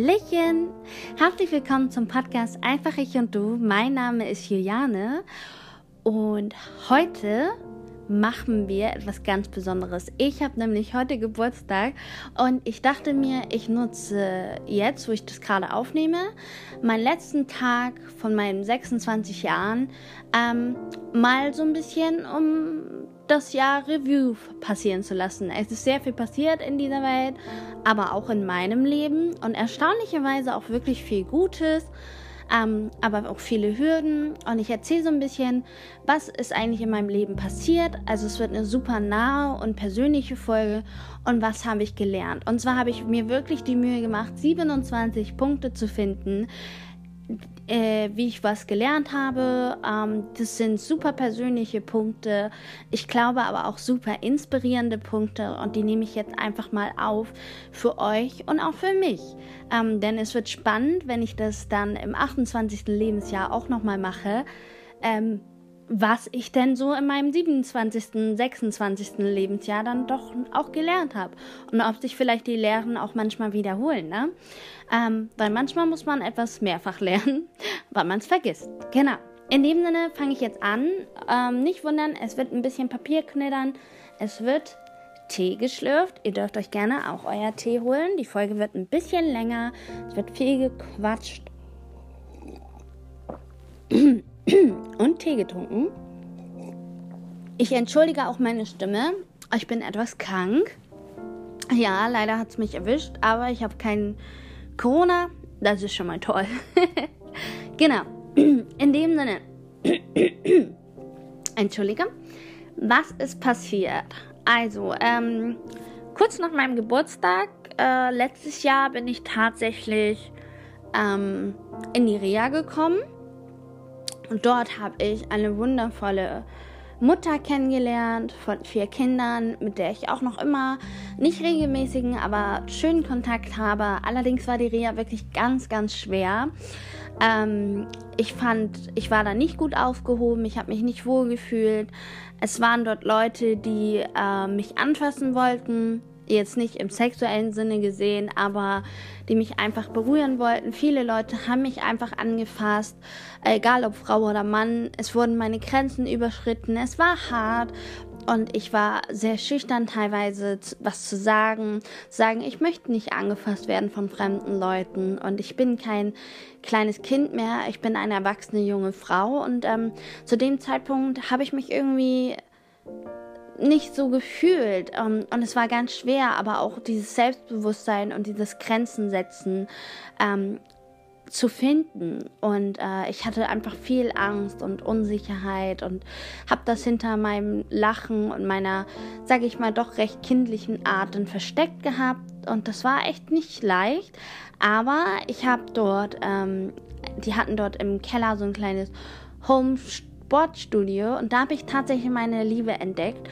Hallöchen! Herzlich willkommen zum Podcast Einfach ich und du. Mein Name ist Juliane und heute machen wir etwas ganz Besonderes. Ich habe nämlich heute Geburtstag und ich dachte mir, ich nutze jetzt, wo ich das gerade aufnehme, meinen letzten Tag von meinen 26 Jahren ähm, mal so ein bisschen, um das Jahr Review passieren zu lassen. Es ist sehr viel passiert in dieser Welt, aber auch in meinem Leben und erstaunlicherweise auch wirklich viel Gutes ähm, aber auch viele Hürden. Und ich erzähle so ein bisschen, was ist eigentlich in meinem Leben passiert. Also es wird eine super nahe und persönliche Folge und was habe ich gelernt. Und zwar habe ich mir wirklich die Mühe gemacht, 27 Punkte zu finden, äh, wie ich was gelernt habe. Ähm, das sind super persönliche Punkte. Ich glaube aber auch super inspirierende Punkte und die nehme ich jetzt einfach mal auf für euch und auch für mich. Ähm, denn es wird spannend, wenn ich das dann im 28. Lebensjahr auch nochmal mache. Ähm, was ich denn so in meinem 27., 26. Lebensjahr dann doch auch gelernt habe. Und ob sich vielleicht die Lehren auch manchmal wiederholen, ne? Ähm, weil manchmal muss man etwas mehrfach lernen, weil man es vergisst. Genau. In dem Sinne fange ich jetzt an. Ähm, nicht wundern, es wird ein bisschen Papier knittern. Es wird Tee geschlürft. Ihr dürft euch gerne auch euer Tee holen. Die Folge wird ein bisschen länger. Es wird viel gequatscht. und Tee getrunken. Ich entschuldige auch meine Stimme. Ich bin etwas krank. Ja, leider hat es mich erwischt, aber ich habe kein Corona. Das ist schon mal toll. genau. In dem Sinne. Entschuldige. Was ist passiert? Also, ähm, kurz nach meinem Geburtstag, äh, letztes Jahr bin ich tatsächlich ähm, in die Reha gekommen. Und dort habe ich eine wundervolle Mutter kennengelernt von vier Kindern, mit der ich auch noch immer nicht regelmäßigen, aber schönen Kontakt habe. Allerdings war die Reha wirklich ganz, ganz schwer. Ähm, ich fand, ich war da nicht gut aufgehoben, ich habe mich nicht wohl gefühlt. Es waren dort Leute, die äh, mich anfassen wollten, jetzt nicht im sexuellen Sinne gesehen, aber die mich einfach berühren wollten. Viele Leute haben mich einfach angefasst, egal ob Frau oder Mann. Es wurden meine Grenzen überschritten. Es war hart und ich war sehr schüchtern teilweise, was zu sagen. Sagen, ich möchte nicht angefasst werden von fremden Leuten und ich bin kein kleines Kind mehr. Ich bin eine erwachsene junge Frau und ähm, zu dem Zeitpunkt habe ich mich irgendwie nicht so gefühlt. Ähm, und es war ganz schwer, aber auch dieses Selbstbewusstsein und dieses Grenzen setzen ähm, zu finden. Und äh, ich hatte einfach viel Angst und Unsicherheit und habe das hinter meinem Lachen und meiner, sage ich mal, doch recht kindlichen Art dann versteckt gehabt. Und das war echt nicht leicht. Aber ich habe dort, ähm, die hatten dort im Keller so ein kleines Home Sportstudio und da habe ich tatsächlich meine Liebe entdeckt,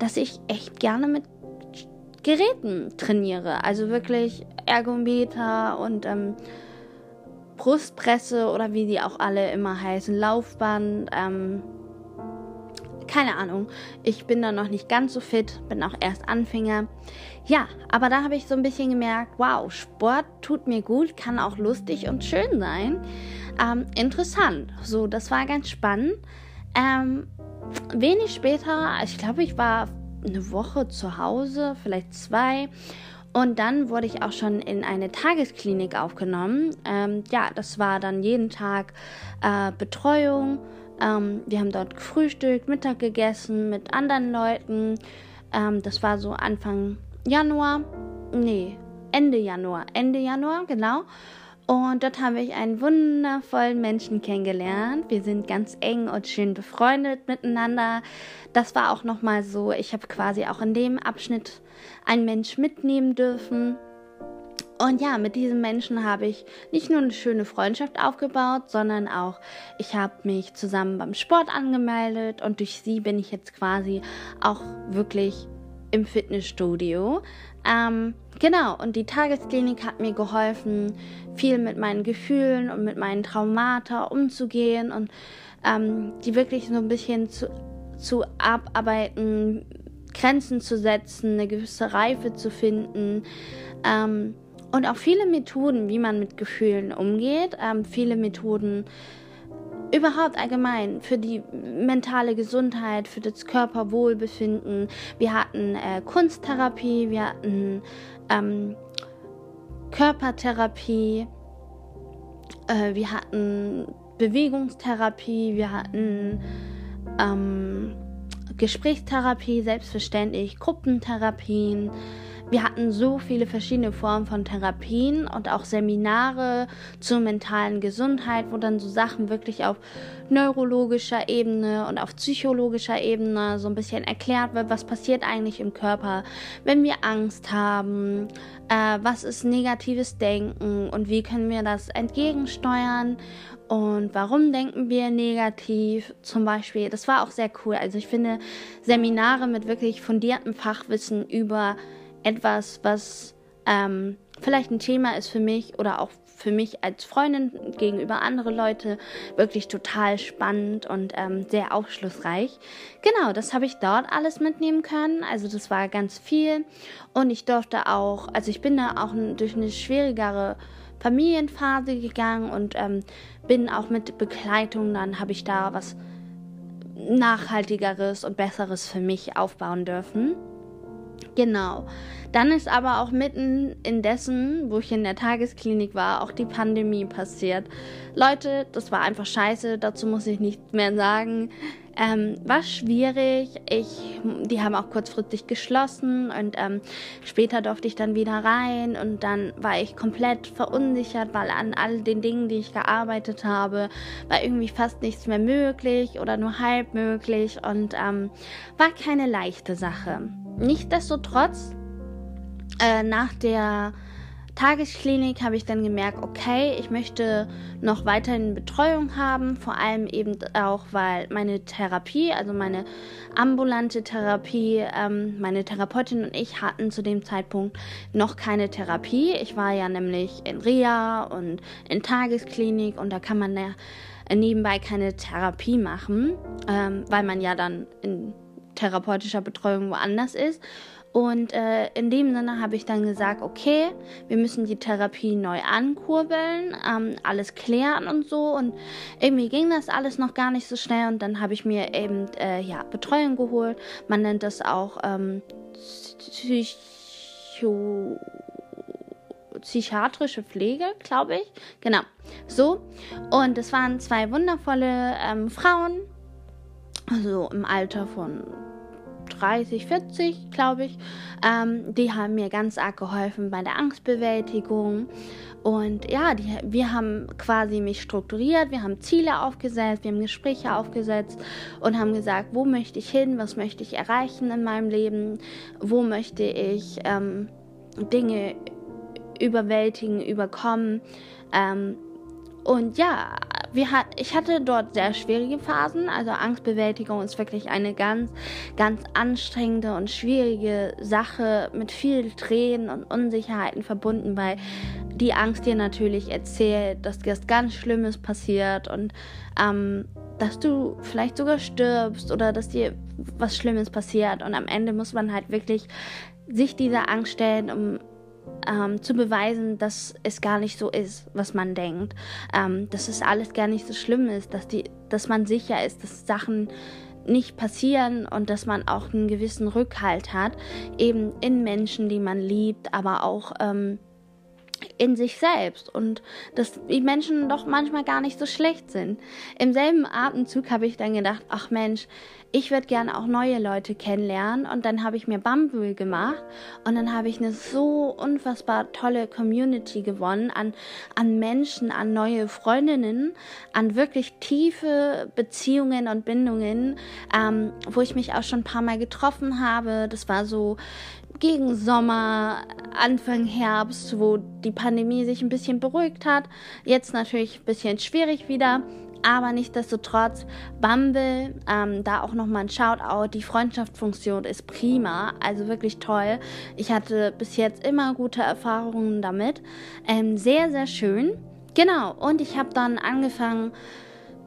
dass ich echt gerne mit Geräten trainiere. Also wirklich Ergometer und ähm, Brustpresse oder wie die auch alle immer heißen, Laufband. Ähm, keine Ahnung. Ich bin da noch nicht ganz so fit, bin auch erst Anfänger. Ja, aber da habe ich so ein bisschen gemerkt, wow, Sport tut mir gut, kann auch lustig und schön sein. Ähm, interessant. So, das war ganz spannend. Ähm, wenig später, ich glaube, ich war eine Woche zu Hause, vielleicht zwei. Und dann wurde ich auch schon in eine Tagesklinik aufgenommen. Ähm, ja, das war dann jeden Tag äh, Betreuung. Ähm, wir haben dort gefrühstückt, Mittag gegessen mit anderen Leuten. Ähm, das war so Anfang Januar. Nee, Ende Januar. Ende Januar, genau. Und dort habe ich einen wundervollen Menschen kennengelernt. Wir sind ganz eng und schön befreundet miteinander. Das war auch nochmal so. Ich habe quasi auch in dem Abschnitt einen Mensch mitnehmen dürfen. Und ja, mit diesem Menschen habe ich nicht nur eine schöne Freundschaft aufgebaut, sondern auch, ich habe mich zusammen beim Sport angemeldet und durch sie bin ich jetzt quasi auch wirklich im Fitnessstudio. Ähm, genau, und die Tagesklinik hat mir geholfen, viel mit meinen Gefühlen und mit meinen Traumata umzugehen und ähm, die wirklich so ein bisschen zu, zu abarbeiten, Grenzen zu setzen, eine gewisse Reife zu finden. Ähm, und auch viele Methoden, wie man mit Gefühlen umgeht, ähm, viele Methoden überhaupt allgemein für die mentale Gesundheit, für das Körperwohlbefinden. Wir hatten äh, Kunsttherapie, wir hatten ähm, Körpertherapie, äh, wir hatten Bewegungstherapie, wir hatten ähm, Gesprächstherapie, selbstverständlich, Gruppentherapien. Wir hatten so viele verschiedene Formen von Therapien und auch Seminare zur mentalen Gesundheit, wo dann so Sachen wirklich auf neurologischer Ebene und auf psychologischer Ebene so ein bisschen erklärt wird, was passiert eigentlich im Körper, wenn wir Angst haben, äh, was ist negatives Denken und wie können wir das entgegensteuern und warum denken wir negativ zum Beispiel. Das war auch sehr cool. Also ich finde Seminare mit wirklich fundiertem Fachwissen über etwas, was ähm, vielleicht ein Thema ist für mich oder auch für mich als Freundin gegenüber andere Leute wirklich total spannend und ähm, sehr aufschlussreich. Genau, das habe ich dort alles mitnehmen können. Also das war ganz viel und ich durfte auch, also ich bin da auch durch eine schwierigere Familienphase gegangen und ähm, bin auch mit Begleitung, dann habe ich da was Nachhaltigeres und Besseres für mich aufbauen dürfen. Genau. Dann ist aber auch mitten in dessen, wo ich in der Tagesklinik war, auch die Pandemie passiert. Leute, das war einfach scheiße, dazu muss ich nichts mehr sagen. Ähm, war schwierig. Ich, die haben auch kurzfristig geschlossen und ähm, später durfte ich dann wieder rein und dann war ich komplett verunsichert, weil an all den Dingen, die ich gearbeitet habe, war irgendwie fast nichts mehr möglich oder nur halb möglich und ähm, war keine leichte Sache. Nichtsdestotrotz, äh, nach der Tagesklinik habe ich dann gemerkt, okay, ich möchte noch weiterhin Betreuung haben, vor allem eben auch, weil meine Therapie, also meine ambulante Therapie, ähm, meine Therapeutin und ich hatten zu dem Zeitpunkt noch keine Therapie. Ich war ja nämlich in Reha und in Tagesklinik und da kann man ja nebenbei keine Therapie machen, ähm, weil man ja dann in therapeutischer Betreuung woanders ist. Und äh, in dem Sinne habe ich dann gesagt, okay, wir müssen die Therapie neu ankurbeln, ähm, alles klären und so. Und irgendwie ging das alles noch gar nicht so schnell. Und dann habe ich mir eben äh, ja, Betreuung geholt. Man nennt das auch ähm, Psycho psychiatrische Pflege, glaube ich. Genau. So. Und es waren zwei wundervolle ähm, Frauen, also im Alter von 30, 40, glaube ich. Ähm, die haben mir ganz arg geholfen bei der Angstbewältigung. Und ja, die, wir haben quasi mich strukturiert, wir haben Ziele aufgesetzt, wir haben Gespräche aufgesetzt und haben gesagt, wo möchte ich hin, was möchte ich erreichen in meinem Leben, wo möchte ich ähm, Dinge überwältigen, überkommen. Ähm, und ja, hat, ich hatte dort sehr schwierige Phasen. Also Angstbewältigung ist wirklich eine ganz, ganz anstrengende und schwierige Sache mit viel Tränen und Unsicherheiten verbunden, weil die Angst dir natürlich erzählt, dass dir was ganz Schlimmes passiert und ähm, dass du vielleicht sogar stirbst oder dass dir was Schlimmes passiert. Und am Ende muss man halt wirklich sich dieser Angst stellen, um ähm, zu beweisen, dass es gar nicht so ist, was man denkt, ähm, dass es alles gar nicht so schlimm ist, dass, die, dass man sicher ist, dass Sachen nicht passieren und dass man auch einen gewissen Rückhalt hat, eben in Menschen, die man liebt, aber auch ähm, in sich selbst und dass die Menschen doch manchmal gar nicht so schlecht sind. Im selben Atemzug habe ich dann gedacht, ach Mensch, ich würde gerne auch neue Leute kennenlernen und dann habe ich mir Bumble gemacht und dann habe ich eine so unfassbar tolle Community gewonnen an, an Menschen, an neue Freundinnen, an wirklich tiefe Beziehungen und Bindungen, ähm, wo ich mich auch schon ein paar Mal getroffen habe. Das war so gegen Sommer, Anfang Herbst, wo die Pandemie sich ein bisschen beruhigt hat. Jetzt natürlich ein bisschen schwierig wieder. Aber nichtsdestotrotz, Bumble, ähm, da auch nochmal ein Shoutout. Die Freundschaftsfunktion ist prima, also wirklich toll. Ich hatte bis jetzt immer gute Erfahrungen damit. Ähm, sehr, sehr schön. Genau, und ich habe dann angefangen,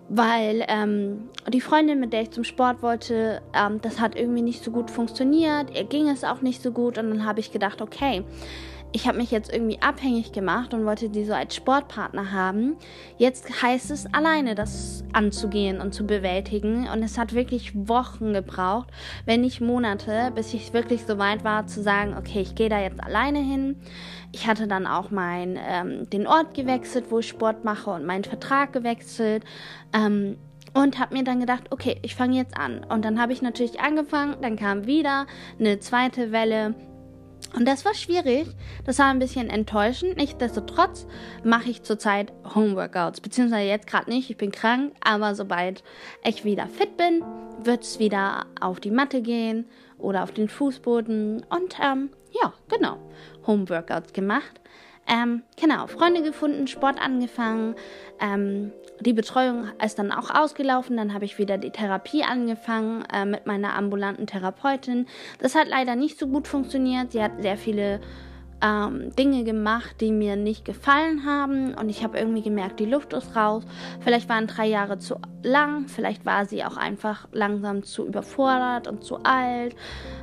weil ähm, die Freundin, mit der ich zum Sport wollte, ähm, das hat irgendwie nicht so gut funktioniert. Ihr ging es auch nicht so gut und dann habe ich gedacht, okay, ich habe mich jetzt irgendwie abhängig gemacht und wollte die so als Sportpartner haben. Jetzt heißt es alleine, das anzugehen und zu bewältigen. Und es hat wirklich Wochen gebraucht, wenn nicht Monate, bis ich wirklich so weit war zu sagen, okay, ich gehe da jetzt alleine hin. Ich hatte dann auch mein, ähm, den Ort gewechselt, wo ich Sport mache und meinen Vertrag gewechselt. Ähm, und habe mir dann gedacht, okay, ich fange jetzt an. Und dann habe ich natürlich angefangen, dann kam wieder eine zweite Welle und das war schwierig. Das war ein bisschen enttäuschend. Nichtsdestotrotz mache ich zurzeit Homeworkouts. Beziehungsweise jetzt gerade nicht. Ich bin krank. Aber sobald ich wieder fit bin, wird es wieder auf die Matte gehen oder auf den Fußboden. Und ähm, ja, genau. Homeworkouts gemacht. Ähm, genau, Freunde gefunden, Sport angefangen. Ähm, die Betreuung ist dann auch ausgelaufen. Dann habe ich wieder die Therapie angefangen äh, mit meiner ambulanten Therapeutin. Das hat leider nicht so gut funktioniert. Sie hat sehr viele ähm, Dinge gemacht, die mir nicht gefallen haben. Und ich habe irgendwie gemerkt, die Luft ist raus. Vielleicht waren drei Jahre zu lang, vielleicht war sie auch einfach langsam zu überfordert und zu alt.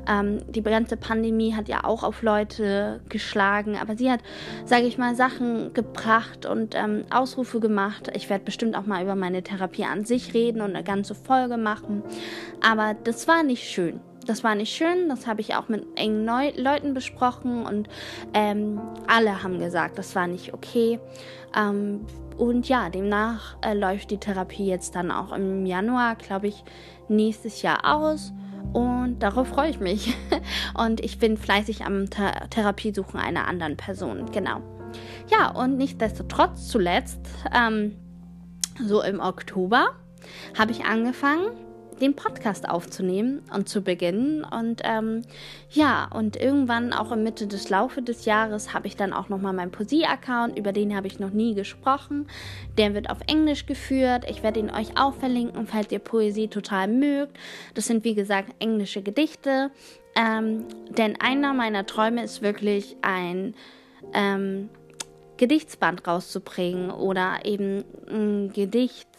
Ähm, die ganze Pandemie hat ja auch auf Leute geschlagen, aber sie hat, sage ich mal, Sachen gebracht und ähm, Ausrufe gemacht. Ich werde bestimmt auch mal über meine Therapie an sich reden und eine ganze Folge machen. Aber das war nicht schön das war nicht schön, das habe ich auch mit engen Neu Leuten besprochen und ähm, alle haben gesagt, das war nicht okay. Ähm, und ja, demnach äh, läuft die Therapie jetzt dann auch im Januar, glaube ich, nächstes Jahr aus. Und darauf freue ich mich. und ich bin fleißig am Th Therapiesuchen einer anderen Person. Genau. Ja, und nichtsdestotrotz zuletzt, ähm, so im Oktober, habe ich angefangen, den Podcast aufzunehmen und zu beginnen. Und ähm, ja, und irgendwann auch im Mitte des Laufe des Jahres habe ich dann auch nochmal meinen Poesie-Account, über den habe ich noch nie gesprochen. Der wird auf Englisch geführt. Ich werde ihn euch auch verlinken, falls ihr Poesie total mögt. Das sind wie gesagt englische Gedichte. Ähm, denn einer meiner Träume ist wirklich ein ähm, Gedichtsband rauszubringen oder eben ein Gedicht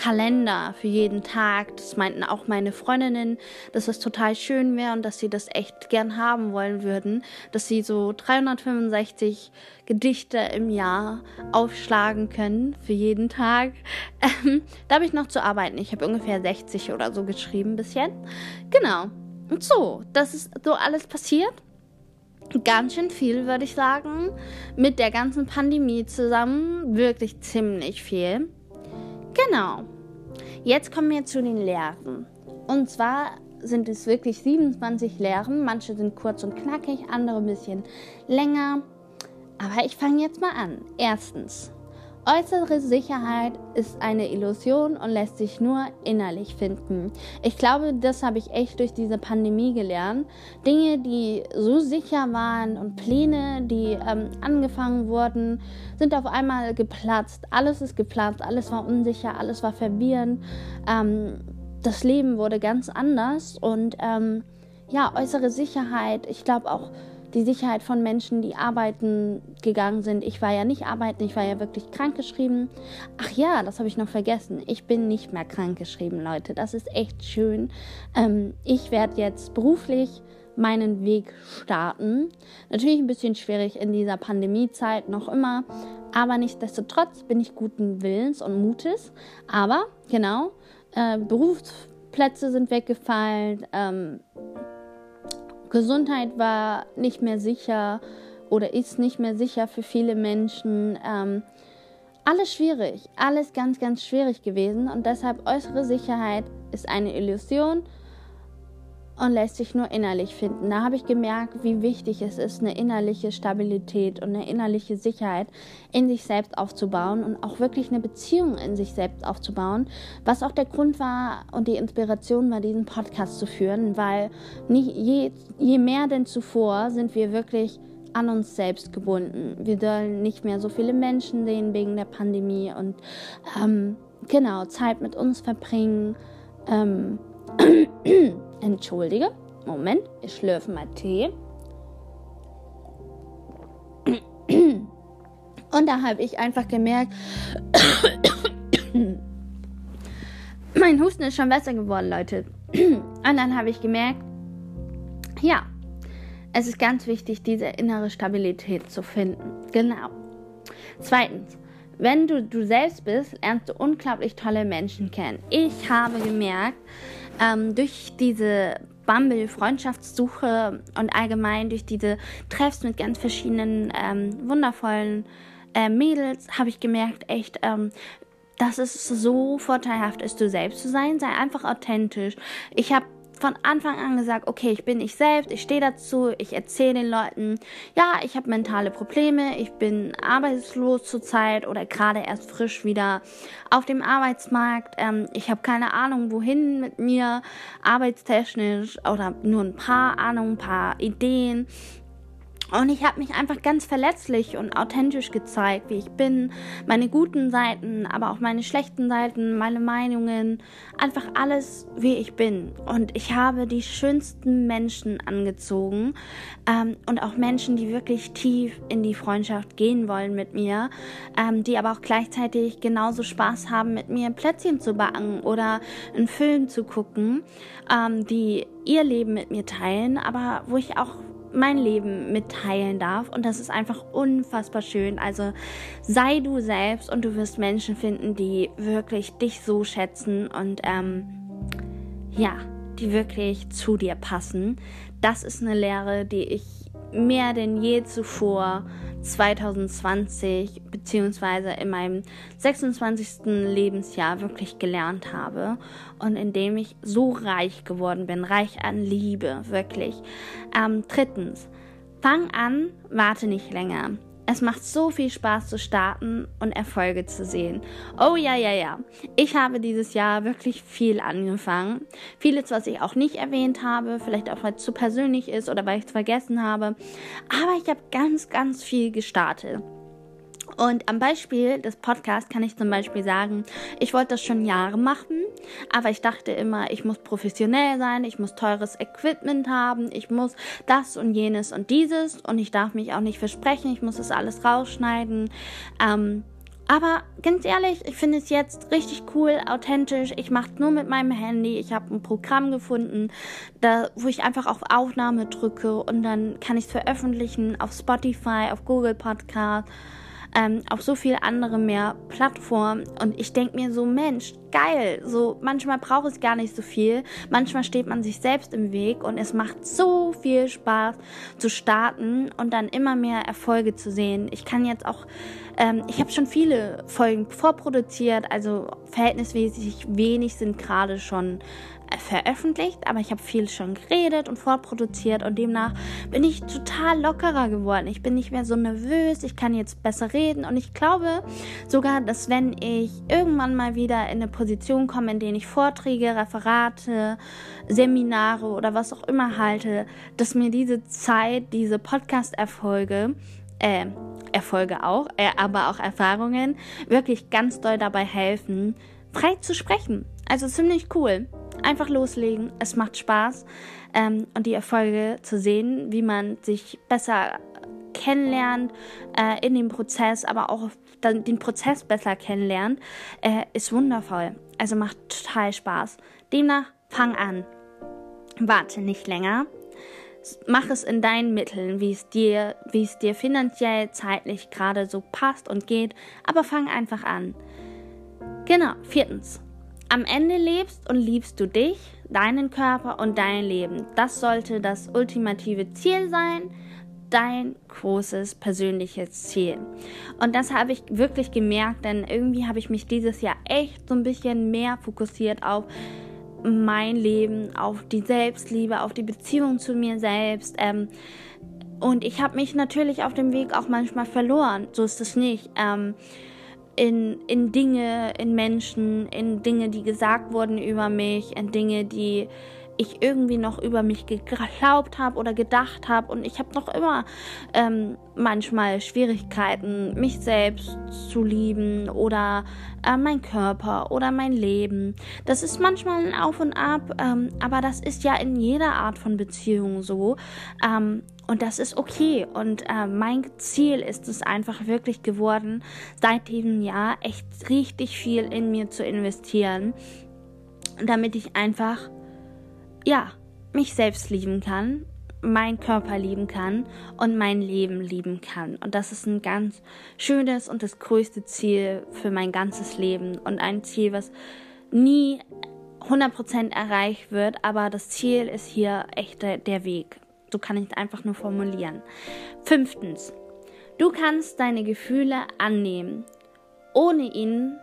Kalender für jeden Tag. Das meinten auch meine Freundinnen, dass es total schön wäre und dass sie das echt gern haben wollen würden, dass sie so 365 Gedichte im Jahr aufschlagen können für jeden Tag. Ähm, da habe ich noch zu arbeiten. Ich habe ungefähr 60 oder so geschrieben bis jetzt. Genau. Und so, das ist so alles passiert. Ganz schön viel, würde ich sagen. Mit der ganzen Pandemie zusammen. Wirklich ziemlich viel. Genau. Jetzt kommen wir zu den Lehren. Und zwar sind es wirklich 27 Lehren. Manche sind kurz und knackig, andere ein bisschen länger. Aber ich fange jetzt mal an. Erstens, Äußere Sicherheit ist eine Illusion und lässt sich nur innerlich finden. Ich glaube, das habe ich echt durch diese Pandemie gelernt. Dinge, die so sicher waren und Pläne, die ähm, angefangen wurden, sind auf einmal geplatzt. Alles ist geplatzt, alles war unsicher, alles war verwirrend. Ähm, das Leben wurde ganz anders und ähm, ja, äußere Sicherheit, ich glaube auch die Sicherheit von Menschen, die arbeiten gegangen sind. Ich war ja nicht arbeiten, ich war ja wirklich krankgeschrieben. Ach ja, das habe ich noch vergessen. Ich bin nicht mehr krankgeschrieben, Leute. Das ist echt schön. Ähm, ich werde jetzt beruflich meinen Weg starten. Natürlich ein bisschen schwierig in dieser Pandemiezeit noch immer, aber nichtsdestotrotz bin ich guten Willens und Mutes. Aber genau, äh, Berufsplätze sind weggefallen. Ähm, Gesundheit war nicht mehr sicher oder ist nicht mehr sicher für viele Menschen. Ähm, alles schwierig, alles ganz, ganz schwierig gewesen und deshalb äußere Sicherheit ist eine Illusion und lässt sich nur innerlich finden. Da habe ich gemerkt, wie wichtig es ist, eine innerliche Stabilität und eine innerliche Sicherheit in sich selbst aufzubauen und auch wirklich eine Beziehung in sich selbst aufzubauen, was auch der Grund war und die Inspiration war, diesen Podcast zu führen, weil nicht je, je mehr denn zuvor sind wir wirklich an uns selbst gebunden. Wir sollen nicht mehr so viele Menschen sehen wegen der Pandemie und ähm, genau Zeit mit uns verbringen. Ähm, Entschuldige. Moment, ich schlürfe mal Tee. Und da habe ich einfach gemerkt, mein Husten ist schon besser geworden, Leute. Und dann habe ich gemerkt, ja, Es ist ganz wichtig, diese innere Stabilität zu finden. Genau. Zweitens, wenn du du selbst bist, lernst du unglaublich tolle Menschen kennen. Ich habe gemerkt, ähm, durch diese Bumble Freundschaftssuche und allgemein durch diese Treffs mit ganz verschiedenen ähm, wundervollen äh, Mädels habe ich gemerkt, echt, ähm, dass es so vorteilhaft ist, du selbst zu sein. Sei einfach authentisch. Ich habe von Anfang an gesagt, okay, ich bin ich selbst, ich stehe dazu, ich erzähle den Leuten, ja, ich habe mentale Probleme, ich bin arbeitslos zurzeit oder gerade erst frisch wieder auf dem Arbeitsmarkt. Ähm, ich habe keine Ahnung, wohin mit mir, arbeitstechnisch oder nur ein paar Ahnungen, ein paar Ideen. Und ich habe mich einfach ganz verletzlich und authentisch gezeigt, wie ich bin. Meine guten Seiten, aber auch meine schlechten Seiten, meine Meinungen. Einfach alles, wie ich bin. Und ich habe die schönsten Menschen angezogen. Ähm, und auch Menschen, die wirklich tief in die Freundschaft gehen wollen mit mir. Ähm, die aber auch gleichzeitig genauso Spaß haben, mit mir Plätzchen zu backen oder einen Film zu gucken. Ähm, die ihr Leben mit mir teilen, aber wo ich auch mein Leben mitteilen darf. Und das ist einfach unfassbar schön. Also sei du selbst und du wirst Menschen finden, die wirklich dich so schätzen und ähm, ja, die wirklich zu dir passen. Das ist eine Lehre, die ich mehr denn je zuvor 2020 beziehungsweise in meinem 26. Lebensjahr wirklich gelernt habe und in dem ich so reich geworden bin, reich an Liebe, wirklich. Ähm, drittens, fang an, warte nicht länger. Es macht so viel Spaß zu starten und Erfolge zu sehen. Oh ja, ja, ja. Ich habe dieses Jahr wirklich viel angefangen. Vieles, was ich auch nicht erwähnt habe, vielleicht auch weil es zu persönlich ist oder weil ich es vergessen habe. Aber ich habe ganz, ganz viel gestartet. Und am Beispiel des Podcasts kann ich zum Beispiel sagen, ich wollte das schon Jahre machen, aber ich dachte immer, ich muss professionell sein, ich muss teures Equipment haben, ich muss das und jenes und dieses und ich darf mich auch nicht versprechen, ich muss das alles rausschneiden. Ähm, aber ganz ehrlich, ich finde es jetzt richtig cool, authentisch. Ich mache es nur mit meinem Handy. Ich habe ein Programm gefunden, da, wo ich einfach auf Aufnahme drücke und dann kann ich es veröffentlichen auf Spotify, auf Google Podcast ähm, auf so viele andere mehr Plattformen. Und ich denke mir so, Mensch, geil. So, manchmal braucht es gar nicht so viel. Manchmal steht man sich selbst im Weg und es macht so viel Spaß zu starten und dann immer mehr Erfolge zu sehen. Ich kann jetzt auch, ähm, ich habe schon viele Folgen vorproduziert, also verhältnismäßig wenig sind gerade schon veröffentlicht, aber ich habe viel schon geredet und vorproduziert und demnach bin ich total lockerer geworden. Ich bin nicht mehr so nervös, ich kann jetzt besser reden und ich glaube sogar, dass wenn ich irgendwann mal wieder in eine Position komme, in der ich Vorträge, Referate, Seminare oder was auch immer halte, dass mir diese Zeit, diese Podcast-Erfolge, äh, Erfolge auch, äh, aber auch Erfahrungen wirklich ganz doll dabei helfen, frei zu sprechen. Also ziemlich cool einfach loslegen. Es macht Spaß ähm, und die Erfolge zu sehen, wie man sich besser kennenlernt äh, in dem Prozess, aber auch dann den Prozess besser kennenlernt, äh, ist wundervoll. Also macht total Spaß. Demnach fang an. Warte nicht länger. Mach es in deinen Mitteln, wie es dir, wie es dir finanziell, zeitlich gerade so passt und geht, aber fang einfach an. Genau, viertens. Am Ende lebst und liebst du dich, deinen Körper und dein Leben. Das sollte das ultimative Ziel sein, dein großes persönliches Ziel. Und das habe ich wirklich gemerkt, denn irgendwie habe ich mich dieses Jahr echt so ein bisschen mehr fokussiert auf mein Leben, auf die Selbstliebe, auf die Beziehung zu mir selbst. Ähm, und ich habe mich natürlich auf dem Weg auch manchmal verloren. So ist es nicht. Ähm, in, in Dinge, in Menschen, in Dinge, die gesagt wurden über mich, in Dinge, die ich irgendwie noch über mich geglaubt habe oder gedacht habe. Und ich habe noch immer ähm, manchmal Schwierigkeiten, mich selbst zu lieben oder äh, mein Körper oder mein Leben. Das ist manchmal ein Auf und Ab, ähm, aber das ist ja in jeder Art von Beziehung so. Ähm, und das ist okay. Und äh, mein Ziel ist es einfach wirklich geworden, seit diesem Jahr echt richtig viel in mir zu investieren, damit ich einfach, ja, mich selbst lieben kann, meinen Körper lieben kann und mein Leben lieben kann. Und das ist ein ganz schönes und das größte Ziel für mein ganzes Leben und ein Ziel, was nie 100% erreicht wird, aber das Ziel ist hier echt der, der Weg. So kann ich es einfach nur formulieren. Fünftens, du kannst deine Gefühle annehmen, ohne ihnen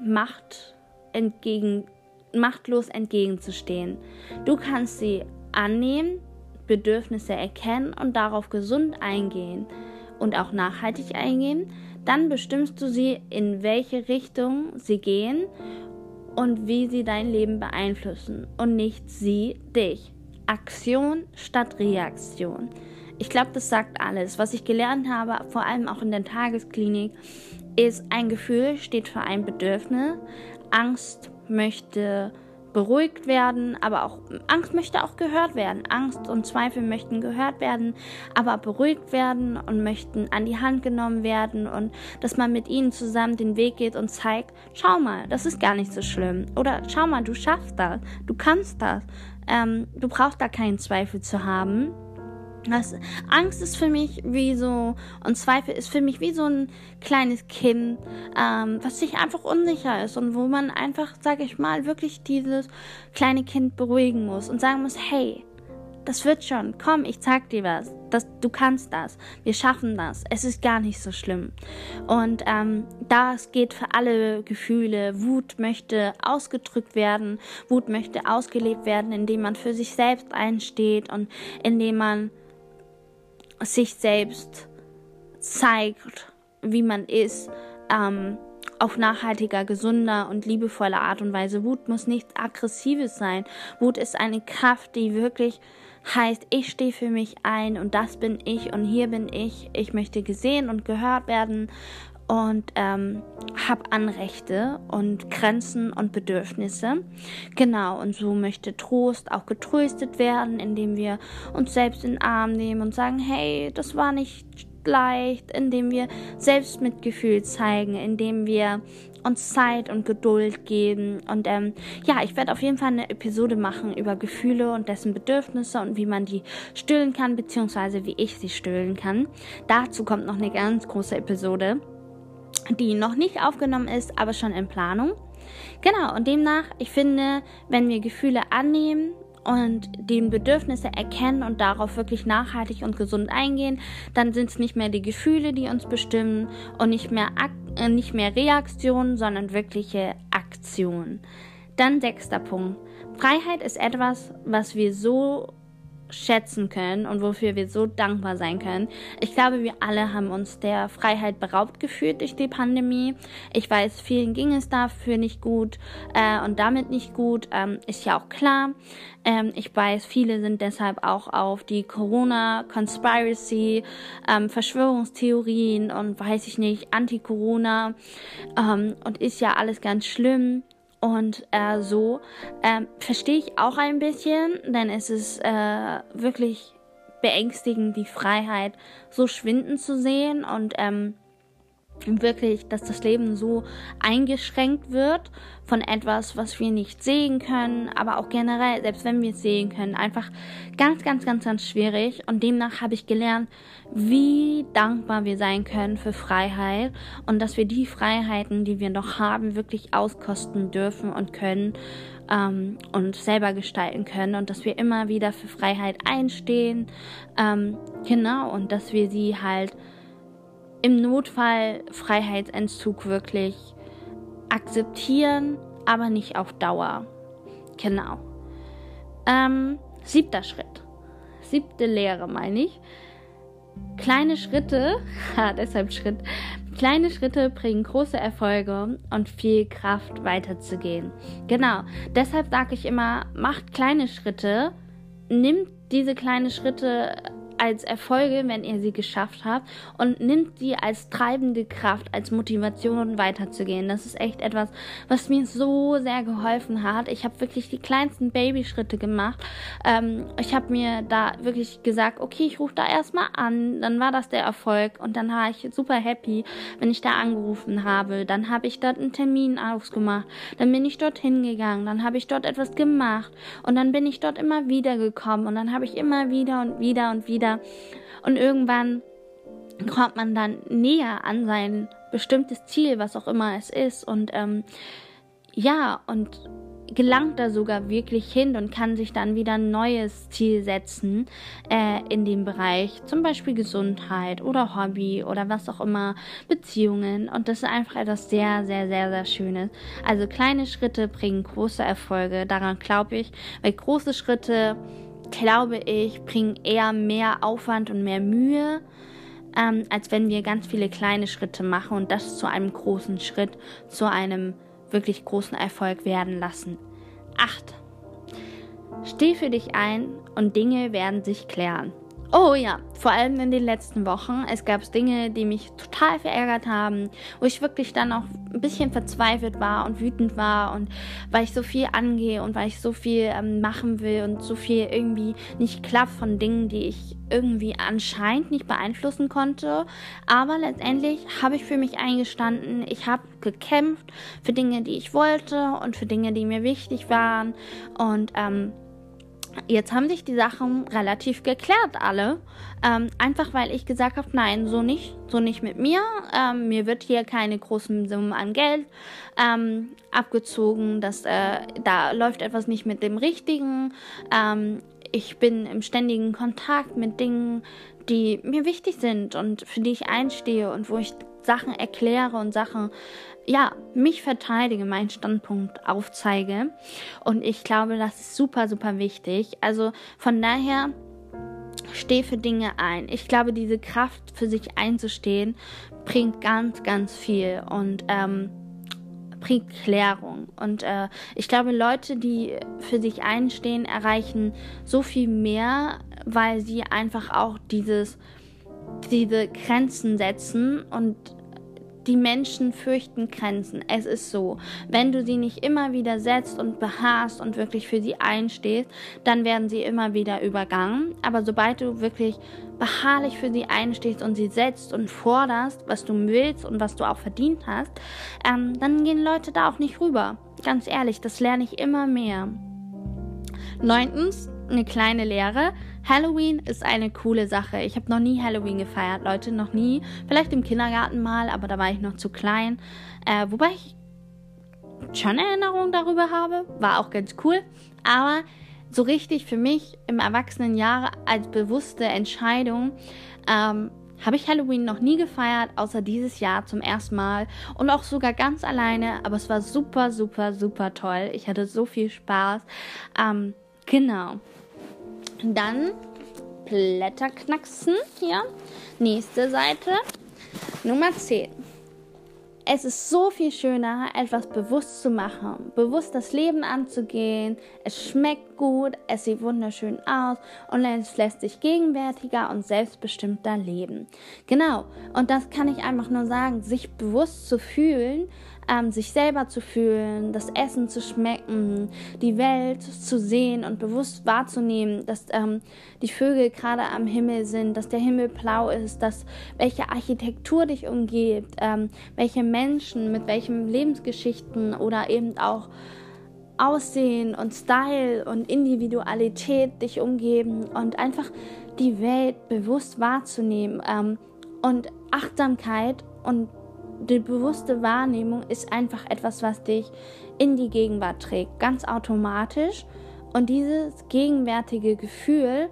Macht entgegen, machtlos entgegenzustehen. Du kannst sie annehmen, Bedürfnisse erkennen und darauf gesund eingehen und auch nachhaltig eingehen. Dann bestimmst du sie, in welche Richtung sie gehen und wie sie dein Leben beeinflussen und nicht sie dich. Aktion statt Reaktion. Ich glaube, das sagt alles. Was ich gelernt habe, vor allem auch in der Tagesklinik, ist ein Gefühl steht für ein Bedürfnis. Angst möchte beruhigt werden, aber auch Angst möchte auch gehört werden. Angst und Zweifel möchten gehört werden, aber beruhigt werden und möchten an die Hand genommen werden und dass man mit ihnen zusammen den Weg geht und zeigt, schau mal, das ist gar nicht so schlimm. Oder schau mal, du schaffst das, du kannst das. Ähm, du brauchst da keinen Zweifel zu haben. Das, Angst ist für mich wie so, und Zweifel ist für mich wie so ein kleines Kind, ähm, was sich einfach unsicher ist und wo man einfach, sage ich mal, wirklich dieses kleine Kind beruhigen muss und sagen muss, hey, das wird schon, komm, ich zeig dir was, das, du kannst das, wir schaffen das, es ist gar nicht so schlimm. Und ähm, das geht für alle Gefühle. Wut möchte ausgedrückt werden, Wut möchte ausgelebt werden, indem man für sich selbst einsteht und indem man sich selbst zeigt, wie man ist, ähm, auf nachhaltiger, gesunder und liebevoller Art und Weise. Wut muss nichts Aggressives sein. Wut ist eine Kraft, die wirklich heißt, ich stehe für mich ein und das bin ich und hier bin ich. Ich möchte gesehen und gehört werden und ähm, habe Anrechte und Grenzen und Bedürfnisse. Genau, und so möchte Trost auch getröstet werden, indem wir uns selbst in den Arm nehmen und sagen, hey, das war nicht leicht, indem wir Selbstmitgefühl zeigen, indem wir uns Zeit und Geduld geben. Und ähm, ja, ich werde auf jeden Fall eine Episode machen über Gefühle und dessen Bedürfnisse und wie man die stillen kann, beziehungsweise wie ich sie stillen kann. Dazu kommt noch eine ganz große Episode die noch nicht aufgenommen ist, aber schon in Planung. Genau, und demnach, ich finde, wenn wir Gefühle annehmen und die Bedürfnisse erkennen und darauf wirklich nachhaltig und gesund eingehen, dann sind es nicht mehr die Gefühle, die uns bestimmen und nicht mehr, Ak äh, nicht mehr Reaktionen, sondern wirkliche Aktionen. Dann sechster Punkt. Freiheit ist etwas, was wir so schätzen können und wofür wir so dankbar sein können. Ich glaube, wir alle haben uns der Freiheit beraubt gefühlt durch die Pandemie. Ich weiß, vielen ging es dafür nicht gut äh, und damit nicht gut, ähm, ist ja auch klar. Ähm, ich weiß, viele sind deshalb auch auf die Corona-Conspiracy, ähm, Verschwörungstheorien und weiß ich nicht, Anti-Corona ähm, und ist ja alles ganz schlimm. Und äh, so ähm, verstehe ich auch ein bisschen, denn es ist äh, wirklich beängstigend, die Freiheit so schwinden zu sehen. Und ähm, wirklich, dass das Leben so eingeschränkt wird von etwas, was wir nicht sehen können, aber auch generell, selbst wenn wir es sehen können, einfach ganz, ganz, ganz, ganz schwierig. Und demnach habe ich gelernt, wie dankbar wir sein können für Freiheit und dass wir die Freiheiten, die wir noch haben, wirklich auskosten dürfen und können ähm, und selber gestalten können und dass wir immer wieder für Freiheit einstehen. Ähm, genau, und dass wir sie halt im Notfall Freiheitsentzug wirklich akzeptieren, aber nicht auf Dauer. Genau. Ähm, siebter Schritt. Siebte Lehre meine ich. Kleine Schritte, deshalb Schritt, kleine Schritte bringen große Erfolge und viel Kraft weiterzugehen. Genau, deshalb sage ich immer, macht kleine Schritte, nimmt diese kleinen Schritte als Erfolge, wenn ihr sie geschafft habt und nimmt sie als treibende Kraft, als Motivation weiterzugehen. Das ist echt etwas, was mir so sehr geholfen hat. Ich habe wirklich die kleinsten Babyschritte gemacht. Ähm, ich habe mir da wirklich gesagt, okay, ich rufe da erstmal an, dann war das der Erfolg und dann war ich super happy, wenn ich da angerufen habe. Dann habe ich dort einen Termin ausgemacht, dann bin ich dort hingegangen, dann habe ich dort etwas gemacht und dann bin ich dort immer wieder gekommen und dann habe ich immer wieder und wieder und wieder und irgendwann kommt man dann näher an sein bestimmtes Ziel, was auch immer es ist und ähm, ja und gelangt da sogar wirklich hin und kann sich dann wieder ein neues Ziel setzen äh, in dem Bereich, zum Beispiel Gesundheit oder Hobby oder was auch immer, Beziehungen. Und das ist einfach etwas sehr, sehr, sehr, sehr Schönes. Also kleine Schritte bringen große Erfolge, daran glaube ich, weil große Schritte, glaube ich, bringen eher mehr Aufwand und mehr Mühe. Ähm, als wenn wir ganz viele kleine Schritte machen und das zu einem großen Schritt, zu einem wirklich großen Erfolg werden lassen. 8. Steh für dich ein und Dinge werden sich klären. Oh ja, vor allem in den letzten Wochen. Es gab Dinge, die mich total verärgert haben, wo ich wirklich dann auch ein bisschen verzweifelt war und wütend war und weil ich so viel angehe und weil ich so viel ähm, machen will und so viel irgendwie nicht klappt von Dingen, die ich irgendwie anscheinend nicht beeinflussen konnte. Aber letztendlich habe ich für mich eingestanden. Ich habe gekämpft für Dinge, die ich wollte und für Dinge, die mir wichtig waren und ähm, Jetzt haben sich die Sachen relativ geklärt, alle. Ähm, einfach weil ich gesagt habe, nein, so nicht, so nicht mit mir. Ähm, mir wird hier keine großen Summen an Geld ähm, abgezogen. Das, äh, da läuft etwas nicht mit dem Richtigen. Ähm, ich bin im ständigen Kontakt mit Dingen, die mir wichtig sind und für die ich einstehe und wo ich Sachen erkläre und Sachen ja, mich verteidige, meinen Standpunkt aufzeige. Und ich glaube, das ist super, super wichtig. Also von daher stehe für Dinge ein. Ich glaube, diese Kraft für sich einzustehen bringt ganz, ganz viel und ähm, bringt Klärung. Und äh, ich glaube, Leute, die für sich einstehen, erreichen so viel mehr, weil sie einfach auch dieses, diese Grenzen setzen und die Menschen fürchten Grenzen. Es ist so. Wenn du sie nicht immer wieder setzt und beharrst und wirklich für sie einstehst, dann werden sie immer wieder übergangen. Aber sobald du wirklich beharrlich für sie einstehst und sie setzt und forderst, was du willst und was du auch verdient hast, ähm, dann gehen Leute da auch nicht rüber. Ganz ehrlich, das lerne ich immer mehr. Neuntens, eine kleine Lehre. Halloween ist eine coole Sache. Ich habe noch nie Halloween gefeiert, Leute, noch nie. Vielleicht im Kindergarten mal, aber da war ich noch zu klein. Äh, wobei ich schon Erinnerungen darüber habe. War auch ganz cool. Aber so richtig für mich im Erwachsenenjahr als bewusste Entscheidung ähm, habe ich Halloween noch nie gefeiert, außer dieses Jahr zum ersten Mal und auch sogar ganz alleine. Aber es war super, super, super toll. Ich hatte so viel Spaß. Ähm, genau. Dann Blätterknacksen hier. Nächste Seite. Nummer 10. Es ist so viel schöner, etwas bewusst zu machen, bewusst das Leben anzugehen. Es schmeckt gut, es sieht wunderschön aus und es lässt sich gegenwärtiger und selbstbestimmter leben. Genau, und das kann ich einfach nur sagen, sich bewusst zu fühlen, ähm, sich selber zu fühlen, das Essen zu schmecken, die Welt zu sehen und bewusst wahrzunehmen, dass ähm, die Vögel gerade am Himmel sind, dass der Himmel blau ist, dass welche Architektur dich umgibt, ähm, welche Menschen mit welchen Lebensgeschichten oder eben auch Aussehen und Style und Individualität dich umgeben und einfach die Welt bewusst wahrzunehmen ähm, und Achtsamkeit und die bewusste Wahrnehmung ist einfach etwas, was dich in die Gegenwart trägt, ganz automatisch. Und dieses gegenwärtige Gefühl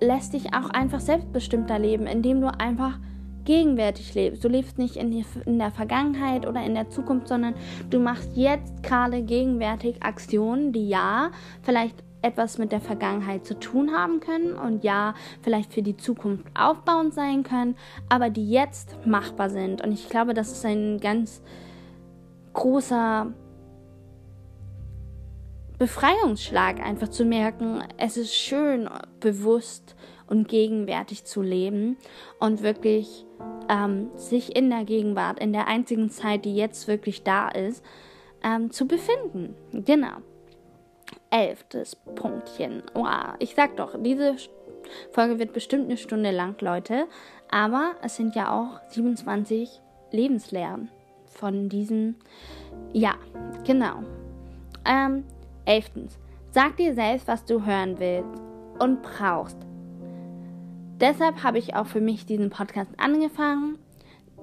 lässt dich auch einfach selbstbestimmter leben, indem du einfach gegenwärtig lebst. Du lebst nicht in, die, in der Vergangenheit oder in der Zukunft, sondern du machst jetzt gerade gegenwärtig Aktionen, die ja vielleicht etwas mit der Vergangenheit zu tun haben können und ja, vielleicht für die Zukunft aufbauend sein können, aber die jetzt machbar sind. Und ich glaube, das ist ein ganz großer Befreiungsschlag, einfach zu merken, es ist schön, bewusst und gegenwärtig zu leben und wirklich ähm, sich in der Gegenwart, in der einzigen Zeit, die jetzt wirklich da ist, ähm, zu befinden. Genau. Elftes Punktchen. Wow, ich sag doch, diese Folge wird bestimmt eine Stunde lang, Leute. Aber es sind ja auch 27 Lebenslehren von diesem Ja, genau. Ähm, elftens. Sag dir selbst, was du hören willst und brauchst. Deshalb habe ich auch für mich diesen Podcast angefangen.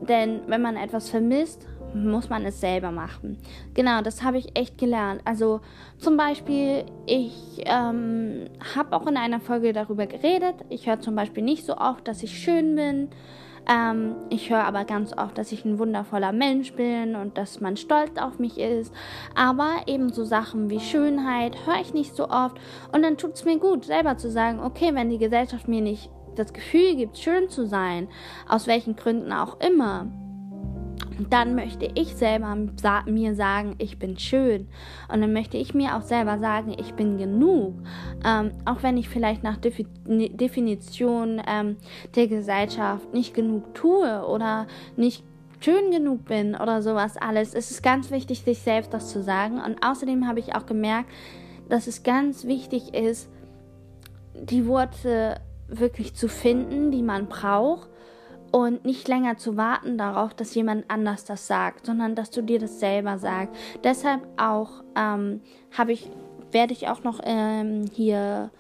Denn wenn man etwas vermisst, muss man es selber machen. Genau, das habe ich echt gelernt. Also zum Beispiel, ich ähm, habe auch in einer Folge darüber geredet. Ich höre zum Beispiel nicht so oft, dass ich schön bin. Ähm, ich höre aber ganz oft, dass ich ein wundervoller Mensch bin und dass man stolz auf mich ist. Aber eben so Sachen wie Schönheit höre ich nicht so oft. Und dann tut es mir gut, selber zu sagen, okay, wenn die Gesellschaft mir nicht das Gefühl gibt, schön zu sein, aus welchen Gründen auch immer, dann möchte ich selber mir sagen, ich bin schön. Und dann möchte ich mir auch selber sagen, ich bin genug. Ähm, auch wenn ich vielleicht nach Defi Definition ähm, der Gesellschaft nicht genug tue oder nicht schön genug bin oder sowas alles. Es ist ganz wichtig, sich selbst das zu sagen. Und außerdem habe ich auch gemerkt, dass es ganz wichtig ist, die Worte wirklich zu finden, die man braucht und nicht länger zu warten darauf, dass jemand anders das sagt, sondern dass du dir das selber sagst. Deshalb auch ähm, habe ich, werde ich auch noch ähm, hier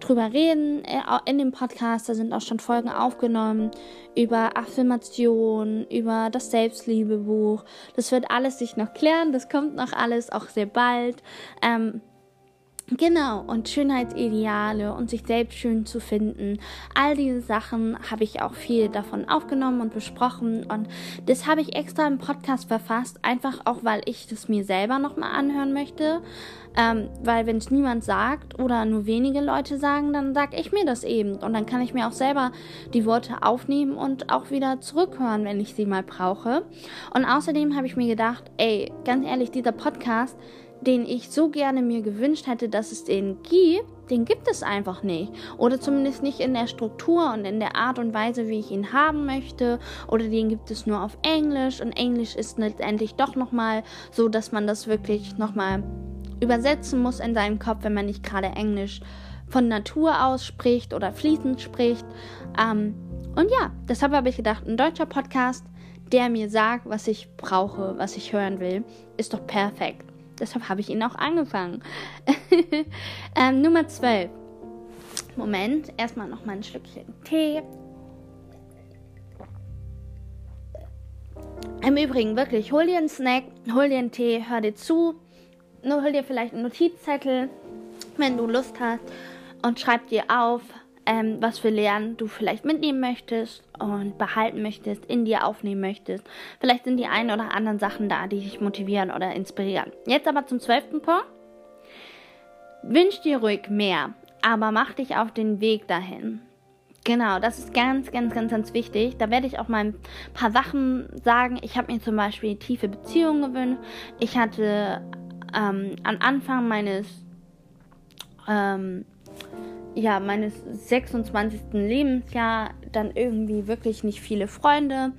drüber reden äh, in dem Podcast. Da sind auch schon Folgen aufgenommen über Affirmation, über das Selbstliebebuch. Das wird alles sich noch klären. Das kommt noch alles auch sehr bald. Ähm, Genau, und Schönheitsideale und sich selbst schön zu finden. All diese Sachen habe ich auch viel davon aufgenommen und besprochen. Und das habe ich extra im Podcast verfasst, einfach auch, weil ich das mir selber nochmal anhören möchte. Ähm, weil wenn es niemand sagt oder nur wenige Leute sagen, dann sage ich mir das eben. Und dann kann ich mir auch selber die Worte aufnehmen und auch wieder zurückhören, wenn ich sie mal brauche. Und außerdem habe ich mir gedacht, ey, ganz ehrlich, dieser Podcast den ich so gerne mir gewünscht hätte, dass es den gibt, den gibt es einfach nicht. Oder zumindest nicht in der Struktur und in der Art und Weise, wie ich ihn haben möchte. Oder den gibt es nur auf Englisch. Und Englisch ist letztendlich doch nochmal so, dass man das wirklich nochmal übersetzen muss in seinem Kopf, wenn man nicht gerade Englisch von Natur aus spricht oder fließend spricht. Ähm, und ja, deshalb habe ich gedacht, ein deutscher Podcast, der mir sagt, was ich brauche, was ich hören will, ist doch perfekt. Deshalb habe ich ihn auch angefangen. ähm, Nummer 12. Moment, erstmal noch mal ein Stückchen Tee. Im Übrigen, wirklich, hol dir einen Snack, hol dir einen Tee, hör dir zu, nur hol dir vielleicht einen Notizzettel, wenn du Lust hast, und schreib dir auf, ähm, was für Lernen du vielleicht mitnehmen möchtest und behalten möchtest, in dir aufnehmen möchtest. Vielleicht sind die ein oder anderen Sachen da, die dich motivieren oder inspirieren. Jetzt aber zum zwölften Punkt. Wünsch dir ruhig mehr, aber mach dich auf den Weg dahin. Genau, das ist ganz, ganz, ganz, ganz wichtig. Da werde ich auch mal ein paar Sachen sagen. Ich habe mir zum Beispiel tiefe Beziehungen gewünscht. Ich hatte ähm, am Anfang meines ähm, ja, meines 26. Lebensjahr dann irgendwie wirklich nicht viele Freunde.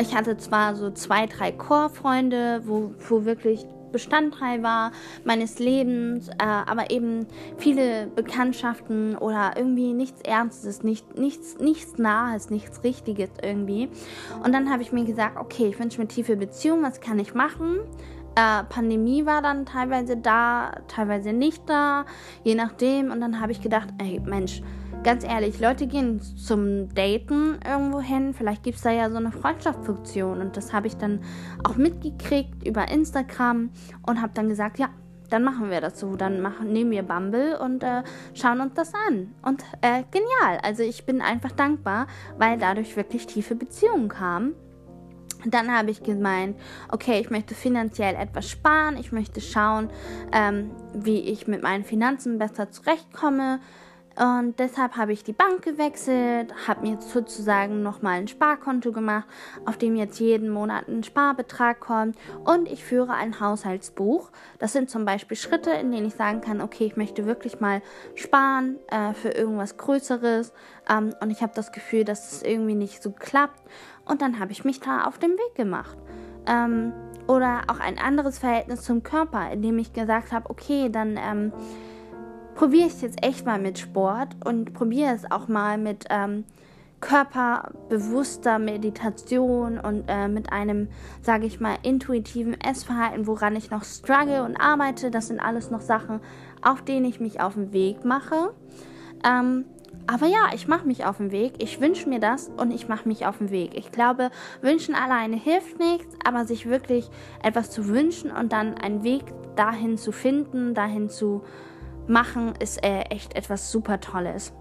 Ich hatte zwar so zwei, drei Chorfreunde, wo, wo wirklich Bestandteil war meines Lebens, äh, aber eben viele Bekanntschaften oder irgendwie nichts Ernstes, nicht, nichts, nichts Nahes, nichts Richtiges irgendwie. Und dann habe ich mir gesagt, okay, ich wünsche mir tiefe Beziehungen, was kann ich machen? Äh, Pandemie war dann teilweise da, teilweise nicht da, je nachdem. Und dann habe ich gedacht, ey Mensch, ganz ehrlich, Leute gehen zum Daten irgendwo hin. Vielleicht gibt es da ja so eine Freundschaftsfunktion. Und das habe ich dann auch mitgekriegt über Instagram und habe dann gesagt, ja, dann machen wir das so. Dann machen, nehmen wir Bumble und äh, schauen uns das an. Und äh, genial. Also ich bin einfach dankbar, weil dadurch wirklich tiefe Beziehungen kamen. Dann habe ich gemeint, okay, ich möchte finanziell etwas sparen, ich möchte schauen, ähm, wie ich mit meinen Finanzen besser zurechtkomme. Und deshalb habe ich die Bank gewechselt, habe mir sozusagen nochmal ein Sparkonto gemacht, auf dem jetzt jeden Monat ein Sparbetrag kommt. Und ich führe ein Haushaltsbuch. Das sind zum Beispiel Schritte, in denen ich sagen kann, okay, ich möchte wirklich mal sparen äh, für irgendwas Größeres. Ähm, und ich habe das Gefühl, dass es irgendwie nicht so klappt. Und dann habe ich mich da auf den Weg gemacht. Ähm, oder auch ein anderes Verhältnis zum Körper, in dem ich gesagt habe, okay, dann ähm, probiere ich es jetzt echt mal mit Sport und probiere es auch mal mit ähm, körperbewusster Meditation und äh, mit einem, sage ich mal, intuitiven Essverhalten, woran ich noch struggle und arbeite. Das sind alles noch Sachen, auf denen ich mich auf den Weg mache. Ähm, aber ja, ich mache mich auf den Weg. Ich wünsche mir das und ich mache mich auf den Weg. Ich glaube, wünschen alleine hilft nichts, aber sich wirklich etwas zu wünschen und dann einen Weg dahin zu finden, dahin zu machen, ist äh, echt etwas super Tolles.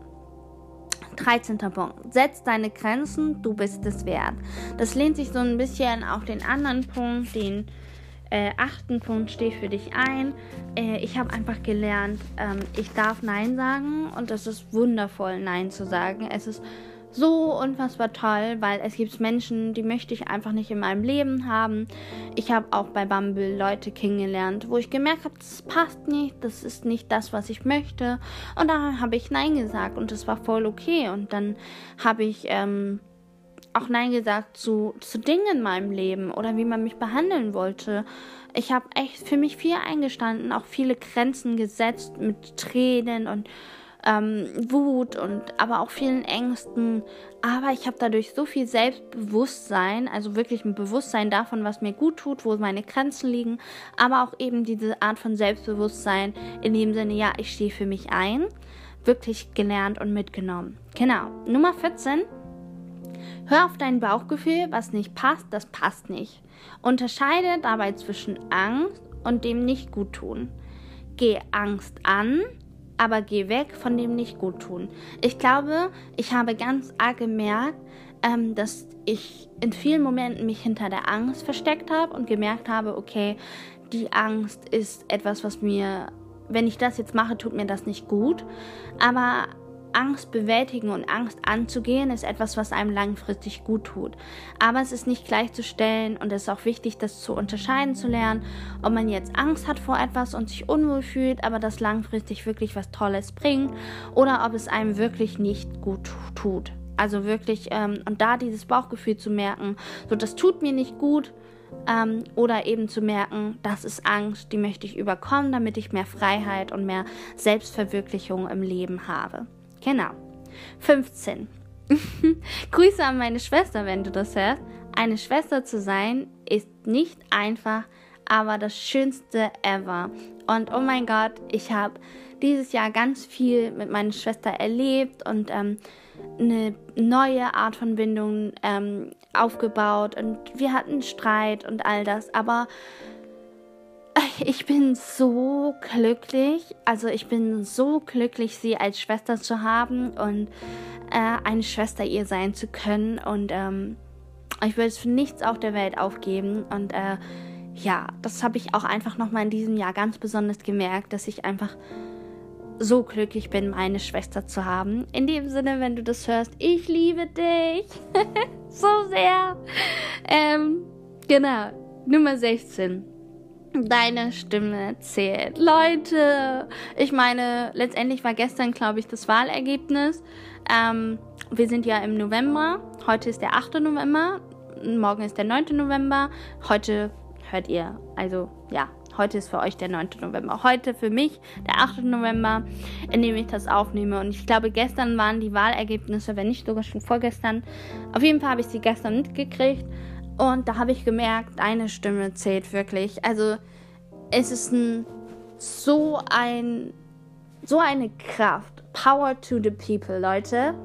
13. Punkt. Setz deine Grenzen, du bist es wert. Das lehnt sich so ein bisschen auf den anderen Punkt, den äh, achten Punkt, steh für dich ein. Äh, ich habe einfach gelernt, ähm, ich darf Nein sagen und es ist wundervoll, Nein zu sagen. Es ist so unfassbar toll, weil es gibt Menschen, die möchte ich einfach nicht in meinem Leben haben. Ich habe auch bei Bumble Leute kennengelernt, wo ich gemerkt habe, das passt nicht, das ist nicht das, was ich möchte. Und da habe ich Nein gesagt und das war voll okay. Und dann habe ich ähm, auch Nein gesagt zu, zu Dingen in meinem Leben oder wie man mich behandeln wollte. Ich habe echt für mich viel eingestanden, auch viele Grenzen gesetzt mit Tränen und ähm, Wut und aber auch vielen Ängsten. Aber ich habe dadurch so viel Selbstbewusstsein, also wirklich ein Bewusstsein davon, was mir gut tut, wo meine Grenzen liegen, aber auch eben diese Art von Selbstbewusstsein in dem Sinne, ja, ich stehe für mich ein, wirklich gelernt und mitgenommen. Genau. Nummer 14. Hör auf dein Bauchgefühl, was nicht passt, das passt nicht. Unterscheide dabei zwischen Angst und dem nicht gut tun. Geh Angst an aber geh weg von dem nicht gut tun. Ich glaube, ich habe ganz arg gemerkt, ähm, dass ich in vielen Momenten mich hinter der Angst versteckt habe und gemerkt habe, okay, die Angst ist etwas, was mir, wenn ich das jetzt mache, tut mir das nicht gut. Aber Angst bewältigen und Angst anzugehen ist etwas, was einem langfristig gut tut. Aber es ist nicht gleichzustellen und es ist auch wichtig, das zu unterscheiden zu lernen, ob man jetzt Angst hat vor etwas und sich unwohl fühlt, aber das langfristig wirklich was Tolles bringt oder ob es einem wirklich nicht gut tut. Also wirklich, ähm, und da dieses Bauchgefühl zu merken, so das tut mir nicht gut, ähm, oder eben zu merken, das ist Angst, die möchte ich überkommen, damit ich mehr Freiheit und mehr Selbstverwirklichung im Leben habe. Genau. 15. Grüße an meine Schwester, wenn du das hörst. Eine Schwester zu sein ist nicht einfach, aber das Schönste ever. Und oh mein Gott, ich habe dieses Jahr ganz viel mit meiner Schwester erlebt und ähm, eine neue Art von Bindung ähm, aufgebaut. Und wir hatten Streit und all das. Aber ich bin so glücklich, also ich bin so glücklich, sie als Schwester zu haben und äh, eine Schwester ihr sein zu können. Und ähm, ich würde es für nichts auf der Welt aufgeben. Und äh, ja, das habe ich auch einfach nochmal in diesem Jahr ganz besonders gemerkt, dass ich einfach so glücklich bin, meine Schwester zu haben. In dem Sinne, wenn du das hörst, ich liebe dich so sehr. Ähm, genau, Nummer 16 deine Stimme zählt. Leute, ich meine, letztendlich war gestern, glaube ich, das Wahlergebnis. Ähm, wir sind ja im November. Heute ist der 8. November. Morgen ist der 9. November. Heute hört ihr, also ja, heute ist für euch der 9. November. Heute für mich der 8. November, in dem ich das aufnehme. Und ich glaube, gestern waren die Wahlergebnisse, wenn nicht sogar schon vorgestern. Auf jeden Fall habe ich sie gestern mitgekriegt. Und da habe ich gemerkt, deine Stimme zählt wirklich. Also es ist ein, so ein so eine Kraft. Power to the people, Leute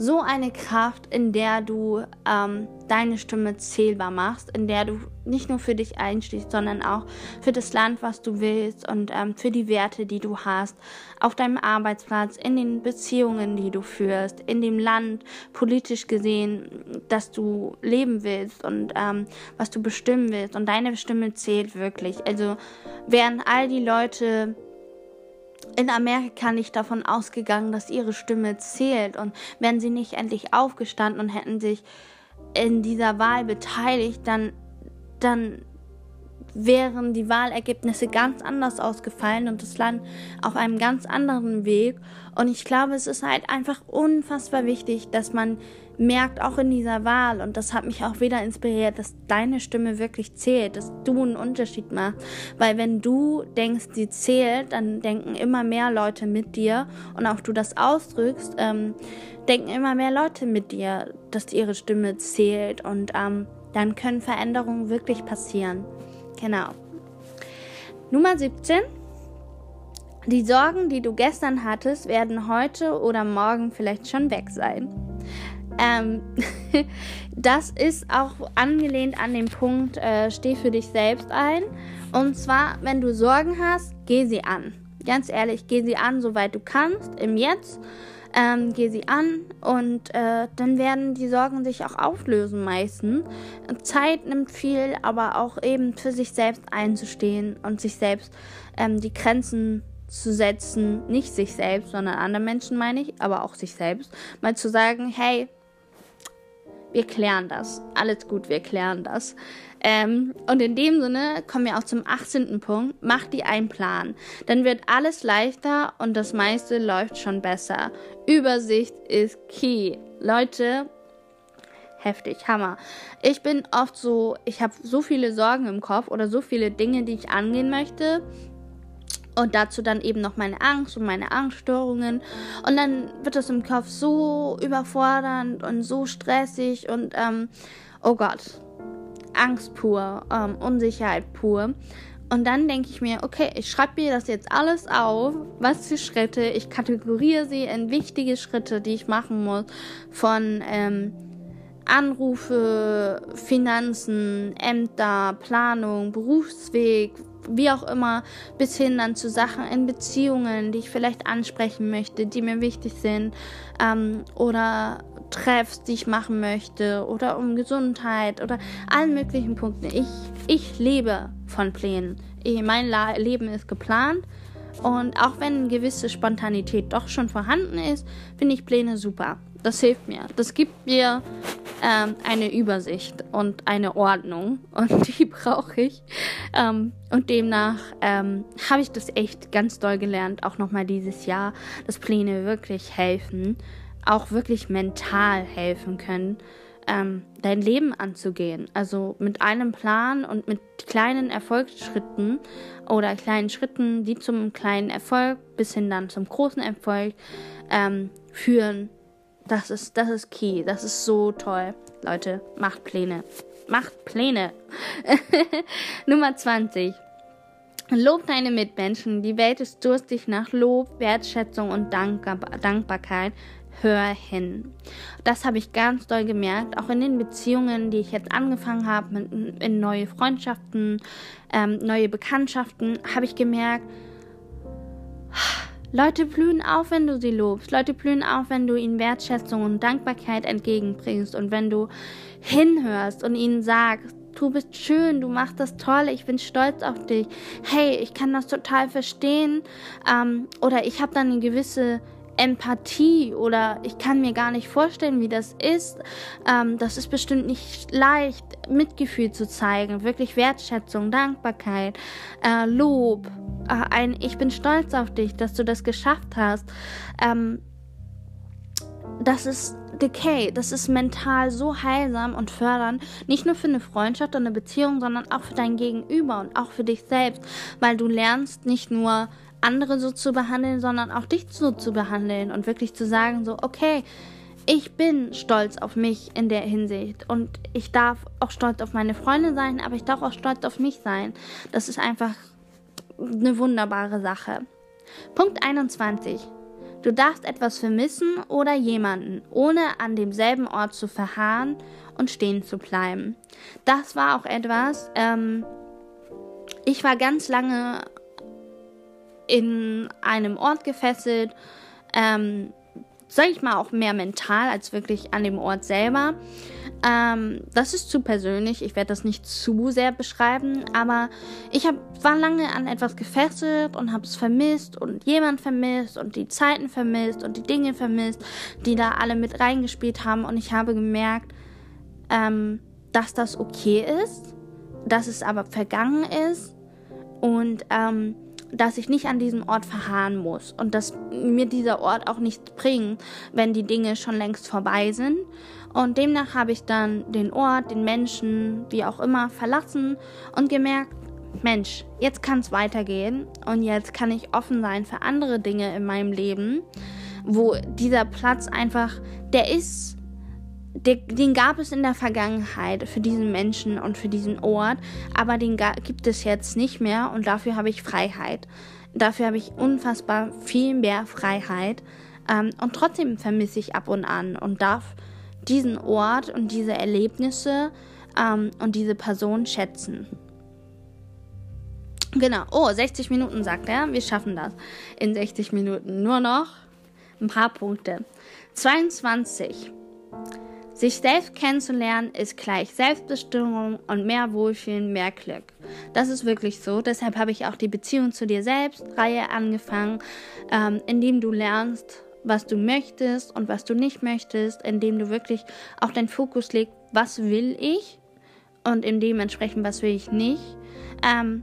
so eine Kraft, in der du ähm, deine Stimme zählbar machst, in der du nicht nur für dich einstehst, sondern auch für das Land, was du willst und ähm, für die Werte, die du hast, auf deinem Arbeitsplatz, in den Beziehungen, die du führst, in dem Land, politisch gesehen, dass du leben willst und ähm, was du bestimmen willst. Und deine Stimme zählt wirklich. Also während all die Leute in Amerika nicht davon ausgegangen, dass ihre Stimme zählt. Und wären sie nicht endlich aufgestanden und hätten sich in dieser Wahl beteiligt, dann, dann wären die Wahlergebnisse ganz anders ausgefallen und das Land auf einem ganz anderen Weg. Und ich glaube, es ist halt einfach unfassbar wichtig, dass man merkt, auch in dieser Wahl, und das hat mich auch wieder inspiriert, dass deine Stimme wirklich zählt, dass du einen Unterschied machst. Weil wenn du denkst, sie zählt, dann denken immer mehr Leute mit dir und auch du das ausdrückst, ähm, denken immer mehr Leute mit dir, dass ihre Stimme zählt und ähm, dann können Veränderungen wirklich passieren. Genau. Nummer 17. Die Sorgen, die du gestern hattest, werden heute oder morgen vielleicht schon weg sein. Ähm, das ist auch angelehnt an den Punkt, äh, steh für dich selbst ein. Und zwar, wenn du Sorgen hast, geh sie an. Ganz ehrlich, geh sie an, soweit du kannst, im Jetzt ähm, geh sie an und äh, dann werden die Sorgen sich auch auflösen meistens. Zeit nimmt viel, aber auch eben für sich selbst einzustehen und sich selbst ähm, die Grenzen zu setzen, nicht sich selbst, sondern andere Menschen meine ich, aber auch sich selbst, mal zu sagen, hey, wir klären das. Alles gut, wir klären das. Ähm, und in dem Sinne kommen wir auch zum 18. Punkt. Mach dir einen Plan. Dann wird alles leichter und das meiste läuft schon besser. Übersicht ist key. Leute, heftig, Hammer. Ich bin oft so, ich habe so viele Sorgen im Kopf oder so viele Dinge, die ich angehen möchte. Und dazu dann eben noch meine Angst und meine Angststörungen. Und dann wird das im Kopf so überfordernd und so stressig und ähm, oh Gott, Angst pur, ähm, Unsicherheit pur. Und dann denke ich mir, okay, ich schreibe mir das jetzt alles auf, was für Schritte, ich kategoriere sie in wichtige Schritte, die ich machen muss, von ähm, Anrufe, Finanzen, Ämter, Planung, Berufsweg, wie auch immer, bis hin dann zu Sachen in Beziehungen, die ich vielleicht ansprechen möchte, die mir wichtig sind, ähm, oder Treffs, die ich machen möchte, oder um Gesundheit oder allen möglichen Punkten. Ich, ich lebe von Plänen. Mein La Leben ist geplant. Und auch wenn eine gewisse Spontanität doch schon vorhanden ist, finde ich Pläne super. Das hilft mir. Das gibt mir ähm, eine Übersicht und eine Ordnung und die brauche ich. Ähm, und demnach ähm, habe ich das echt ganz doll gelernt, auch nochmal dieses Jahr, dass Pläne wirklich helfen, auch wirklich mental helfen können, ähm, dein Leben anzugehen. Also mit einem Plan und mit kleinen Erfolgsschritten oder kleinen Schritten, die zum kleinen Erfolg bis hin dann zum großen Erfolg ähm, führen das ist, das ist key. Das ist so toll. Leute, macht Pläne. Macht Pläne. Nummer 20. Lob deine Mitmenschen. Die Welt ist durstig nach Lob, Wertschätzung und Dankbar Dankbarkeit. Hör hin. Das habe ich ganz doll gemerkt, auch in den Beziehungen, die ich jetzt angefangen habe, in neue Freundschaften, ähm, neue Bekanntschaften, habe ich gemerkt, Leute blühen auf, wenn du sie lobst. Leute blühen auf, wenn du ihnen Wertschätzung und Dankbarkeit entgegenbringst und wenn du hinhörst und ihnen sagst, du bist schön, du machst das toll, ich bin stolz auf dich. Hey, ich kann das total verstehen. Ähm, oder ich habe dann eine gewisse Empathie oder ich kann mir gar nicht vorstellen, wie das ist. Ähm, das ist bestimmt nicht leicht, Mitgefühl zu zeigen, wirklich Wertschätzung, Dankbarkeit, äh, Lob, äh, ein Ich bin stolz auf dich, dass du das geschafft hast. Ähm, das ist Decay, das ist mental so heilsam und fördernd, nicht nur für eine Freundschaft und eine Beziehung, sondern auch für dein Gegenüber und auch für dich selbst, weil du lernst nicht nur andere so zu behandeln, sondern auch dich so zu behandeln und wirklich zu sagen, so, okay, ich bin stolz auf mich in der Hinsicht und ich darf auch stolz auf meine Freunde sein, aber ich darf auch stolz auf mich sein. Das ist einfach eine wunderbare Sache. Punkt 21. Du darfst etwas vermissen oder jemanden, ohne an demselben Ort zu verharren und stehen zu bleiben. Das war auch etwas, ähm, ich war ganz lange in einem Ort gefesselt, ähm, sage ich mal, auch mehr mental als wirklich an dem Ort selber. Ähm, das ist zu persönlich. Ich werde das nicht zu sehr beschreiben, aber ich hab, war lange an etwas gefesselt und habe es vermisst und jemand vermisst und die Zeiten vermisst und die Dinge vermisst, die da alle mit reingespielt haben. Und ich habe gemerkt, ähm, dass das okay ist, dass es aber vergangen ist und ähm, dass ich nicht an diesem Ort verharren muss und dass mir dieser Ort auch nichts bringt, wenn die Dinge schon längst vorbei sind. Und demnach habe ich dann den Ort, den Menschen, wie auch immer, verlassen und gemerkt, Mensch, jetzt kann es weitergehen und jetzt kann ich offen sein für andere Dinge in meinem Leben, wo dieser Platz einfach, der ist den gab es in der Vergangenheit für diesen Menschen und für diesen Ort, aber den gibt es jetzt nicht mehr und dafür habe ich Freiheit. Dafür habe ich unfassbar viel mehr Freiheit ähm, und trotzdem vermisse ich ab und an und darf diesen Ort und diese Erlebnisse ähm, und diese Person schätzen. Genau. Oh, 60 Minuten sagt er. Wir schaffen das in 60 Minuten. Nur noch ein paar Punkte. 22. Sich selbst kennenzulernen ist gleich Selbstbestimmung und mehr Wohlfühlen, mehr Glück. Das ist wirklich so. Deshalb habe ich auch die Beziehung zu dir selbst Reihe angefangen, ähm, indem du lernst, was du möchtest und was du nicht möchtest, indem du wirklich auch deinen Fokus legst, was will ich und in dementsprechend, was will ich nicht. Ähm,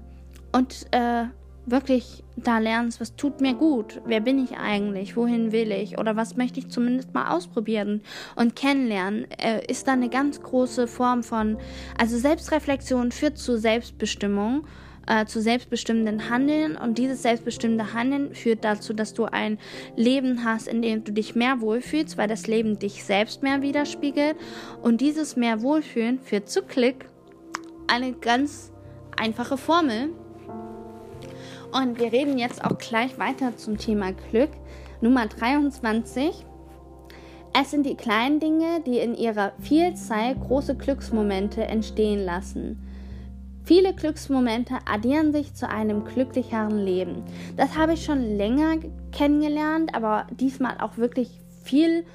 und äh, wirklich da lernst, was tut mir gut, wer bin ich eigentlich, wohin will ich oder was möchte ich zumindest mal ausprobieren und kennenlernen, äh, ist da eine ganz große Form von, also Selbstreflexion führt zu Selbstbestimmung, äh, zu selbstbestimmenden Handeln und dieses selbstbestimmte Handeln führt dazu, dass du ein Leben hast, in dem du dich mehr wohlfühlst, weil das Leben dich selbst mehr widerspiegelt und dieses mehr Wohlfühlen führt zu Klick, eine ganz einfache Formel, und wir reden jetzt auch gleich weiter zum Thema Glück. Nummer 23. Es sind die kleinen Dinge, die in ihrer Vielzahl große Glücksmomente entstehen lassen. Viele Glücksmomente addieren sich zu einem glücklicheren Leben. Das habe ich schon länger kennengelernt, aber diesmal auch wirklich viel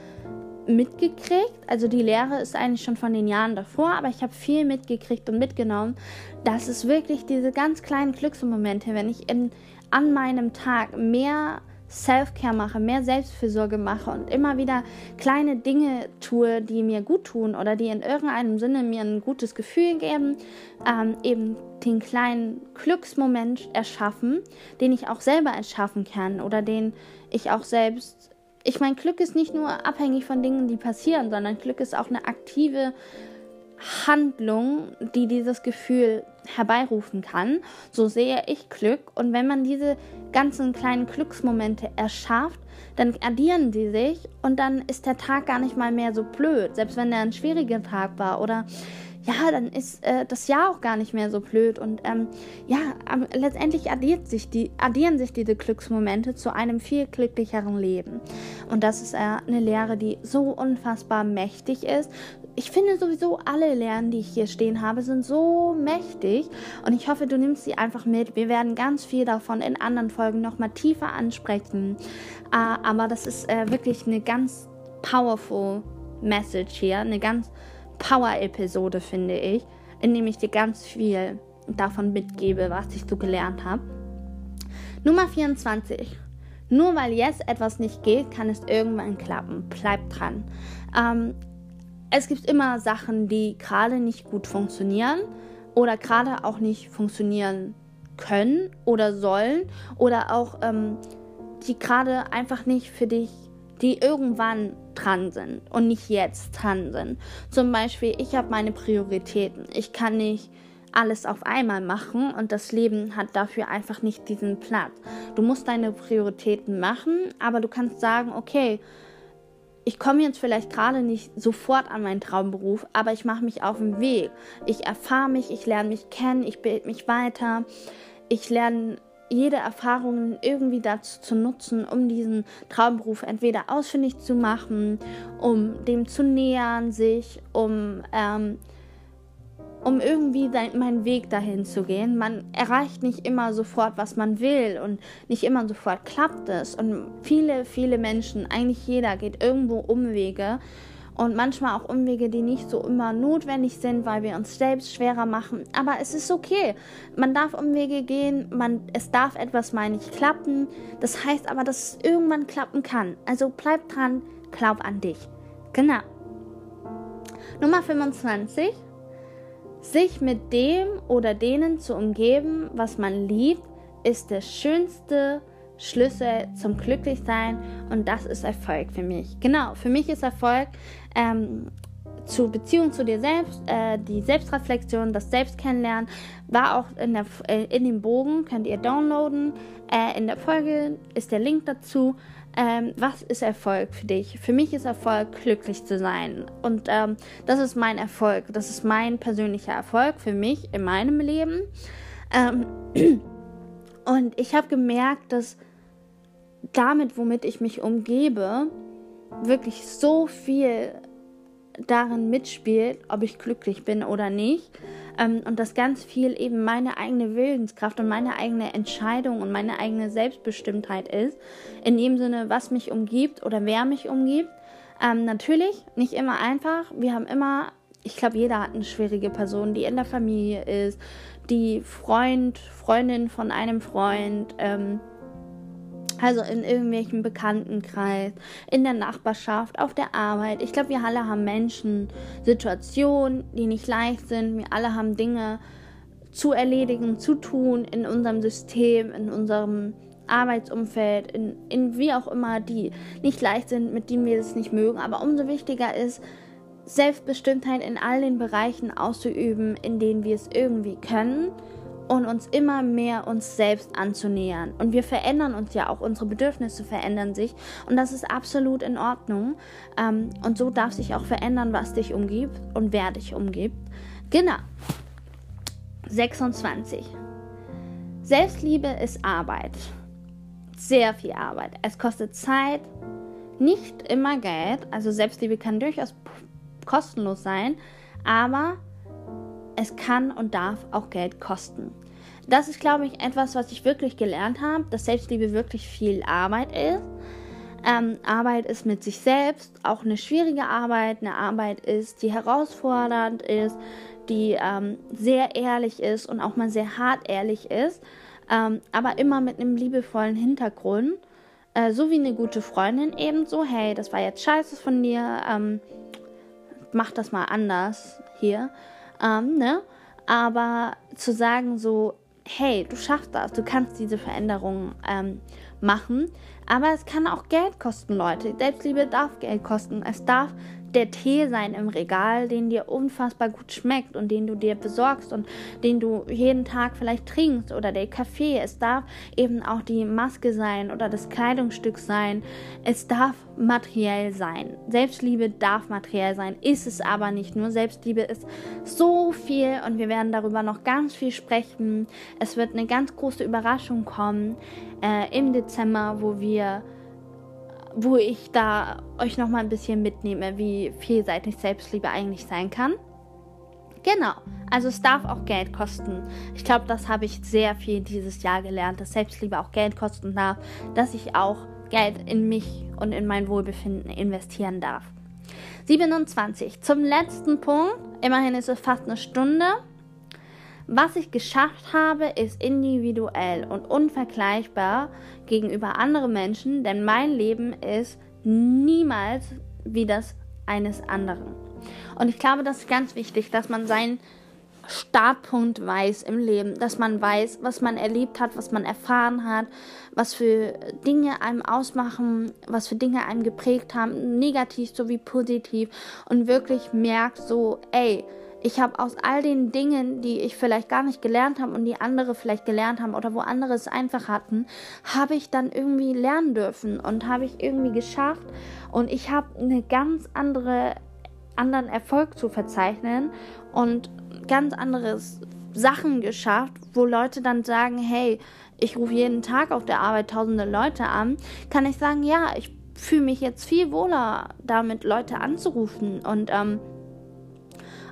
mitgekriegt. Also die Lehre ist eigentlich schon von den Jahren davor, aber ich habe viel mitgekriegt und mitgenommen, dass es wirklich diese ganz kleinen Glücksmomente, wenn ich in, an meinem Tag mehr Self-Care mache, mehr Selbstfürsorge mache und immer wieder kleine Dinge tue, die mir gut tun oder die in irgendeinem Sinne mir ein gutes Gefühl geben, ähm, eben den kleinen Glücksmoment erschaffen, den ich auch selber erschaffen kann oder den ich auch selbst ich meine, Glück ist nicht nur abhängig von Dingen, die passieren, sondern Glück ist auch eine aktive Handlung, die dieses Gefühl herbeirufen kann. So sehe ich Glück. Und wenn man diese ganzen kleinen Glücksmomente erschafft, dann addieren sie sich und dann ist der Tag gar nicht mal mehr so blöd, selbst wenn er ein schwieriger Tag war oder ja, dann ist äh, das Jahr auch gar nicht mehr so blöd. Und ähm, ja, ähm, letztendlich addiert sich die, addieren sich diese Glücksmomente zu einem viel glücklicheren Leben. Und das ist äh, eine Lehre, die so unfassbar mächtig ist. Ich finde sowieso alle Lehren, die ich hier stehen habe, sind so mächtig. Und ich hoffe, du nimmst sie einfach mit. Wir werden ganz viel davon in anderen Folgen nochmal tiefer ansprechen. Äh, aber das ist äh, wirklich eine ganz powerful Message hier, eine ganz Power-Episode, finde ich, in dem ich dir ganz viel davon mitgebe, was ich so gelernt habe. Nummer 24. Nur weil jetzt etwas nicht geht, kann es irgendwann klappen. Bleib dran. Ähm, es gibt immer Sachen, die gerade nicht gut funktionieren oder gerade auch nicht funktionieren können oder sollen oder auch ähm, die gerade einfach nicht für dich die irgendwann dran sind und nicht jetzt dran sind. Zum Beispiel, ich habe meine Prioritäten. Ich kann nicht alles auf einmal machen und das Leben hat dafür einfach nicht diesen Platz. Du musst deine Prioritäten machen, aber du kannst sagen, okay, ich komme jetzt vielleicht gerade nicht sofort an meinen Traumberuf, aber ich mache mich auf den Weg. Ich erfahre mich, ich lerne mich kennen, ich bilde mich weiter, ich lerne jede Erfahrung irgendwie dazu zu nutzen, um diesen Traumberuf entweder ausfindig zu machen, um dem zu nähern, sich, um ähm, um irgendwie meinen Weg dahin zu gehen. Man erreicht nicht immer sofort, was man will und nicht immer sofort klappt es. Und viele, viele Menschen, eigentlich jeder, geht irgendwo Umwege und manchmal auch Umwege, die nicht so immer notwendig sind, weil wir uns selbst schwerer machen. Aber es ist okay. Man darf Umwege gehen, man, es darf etwas mal nicht klappen. Das heißt aber, dass es irgendwann klappen kann. Also bleib dran, glaub an dich. Genau. Nummer 25. Sich mit dem oder denen zu umgeben, was man liebt, ist der schönste Schlüssel zum Glücklichsein und das ist Erfolg für mich. Genau, für mich ist Erfolg ähm, zur Beziehung zu dir selbst, äh, die Selbstreflexion, das Selbstkennenlernen, war auch in, der, äh, in dem Bogen, könnt ihr downloaden. Äh, in der Folge ist der Link dazu. Ähm, was ist Erfolg für dich? Für mich ist Erfolg, glücklich zu sein. Und ähm, das ist mein Erfolg. Das ist mein persönlicher Erfolg für mich in meinem Leben. Ähm, und ich habe gemerkt, dass damit, womit ich mich umgebe, wirklich so viel darin mitspielt, ob ich glücklich bin oder nicht. Ähm, und dass ganz viel eben meine eigene Willenskraft und meine eigene Entscheidung und meine eigene Selbstbestimmtheit ist. In dem Sinne, was mich umgibt oder wer mich umgibt. Ähm, natürlich nicht immer einfach. Wir haben immer, ich glaube, jeder hat eine schwierige Person, die in der Familie ist, die Freund, Freundin von einem Freund. Ähm, also in irgendwelchen Bekanntenkreis, in der Nachbarschaft, auf der Arbeit. Ich glaube, wir alle haben Menschen, Situationen, die nicht leicht sind. Wir alle haben Dinge zu erledigen, zu tun in unserem System, in unserem Arbeitsumfeld, in, in wie auch immer, die nicht leicht sind, mit denen wir es nicht mögen. Aber umso wichtiger ist, Selbstbestimmtheit in all den Bereichen auszuüben, in denen wir es irgendwie können und uns immer mehr uns selbst anzunähern. Und wir verändern uns ja auch, unsere Bedürfnisse verändern sich und das ist absolut in Ordnung. Ähm, und so darf sich auch verändern, was dich umgibt und wer dich umgibt. Genau. 26. Selbstliebe ist Arbeit. Sehr viel Arbeit. Es kostet Zeit, nicht immer Geld. Also Selbstliebe kann durchaus kostenlos sein, aber es kann und darf auch Geld kosten. Das ist, glaube ich, etwas, was ich wirklich gelernt habe, dass Selbstliebe wirklich viel Arbeit ist. Ähm, Arbeit ist mit sich selbst auch eine schwierige Arbeit, eine Arbeit ist, die herausfordernd ist, die ähm, sehr ehrlich ist und auch mal sehr hart ehrlich ist, ähm, aber immer mit einem liebevollen Hintergrund. Äh, so wie eine gute Freundin ebenso, hey, das war jetzt scheiße von dir, ähm, mach das mal anders hier ähm, ne? Aber zu sagen so, hey, du schaffst das, du kannst diese Veränderung ähm, machen, aber es kann auch Geld kosten, Leute. Selbstliebe darf Geld kosten. Es darf der Tee sein im Regal, den dir unfassbar gut schmeckt und den du dir besorgst und den du jeden Tag vielleicht trinkst oder der Kaffee. Es darf eben auch die Maske sein oder das Kleidungsstück sein. Es darf materiell sein. Selbstliebe darf materiell sein, ist es aber nicht nur. Selbstliebe ist so viel und wir werden darüber noch ganz viel sprechen. Es wird eine ganz große Überraschung kommen äh, im Dezember, wo wir wo ich da euch noch mal ein bisschen mitnehme, wie vielseitig Selbstliebe eigentlich sein kann. Genau, also es darf auch Geld kosten. Ich glaube, das habe ich sehr viel dieses Jahr gelernt, dass Selbstliebe auch Geld kosten darf, dass ich auch Geld in mich und in mein Wohlbefinden investieren darf. 27. Zum letzten Punkt. Immerhin ist es fast eine Stunde. Was ich geschafft habe, ist individuell und unvergleichbar gegenüber anderen Menschen, denn mein Leben ist niemals wie das eines anderen. Und ich glaube, das ist ganz wichtig, dass man seinen Startpunkt weiß im Leben, dass man weiß, was man erlebt hat, was man erfahren hat, was für Dinge einem ausmachen, was für Dinge einem geprägt haben, negativ sowie positiv und wirklich merkt so, ey, ich habe aus all den Dingen, die ich vielleicht gar nicht gelernt habe und die andere vielleicht gelernt haben oder wo andere es einfach hatten, habe ich dann irgendwie lernen dürfen und habe ich irgendwie geschafft. Und ich habe eine ganz andere anderen Erfolg zu verzeichnen und ganz anderes Sachen geschafft, wo Leute dann sagen, hey, ich rufe jeden Tag auf der Arbeit tausende Leute an, kann ich sagen, ja, ich fühle mich jetzt viel wohler damit, Leute anzurufen und ähm,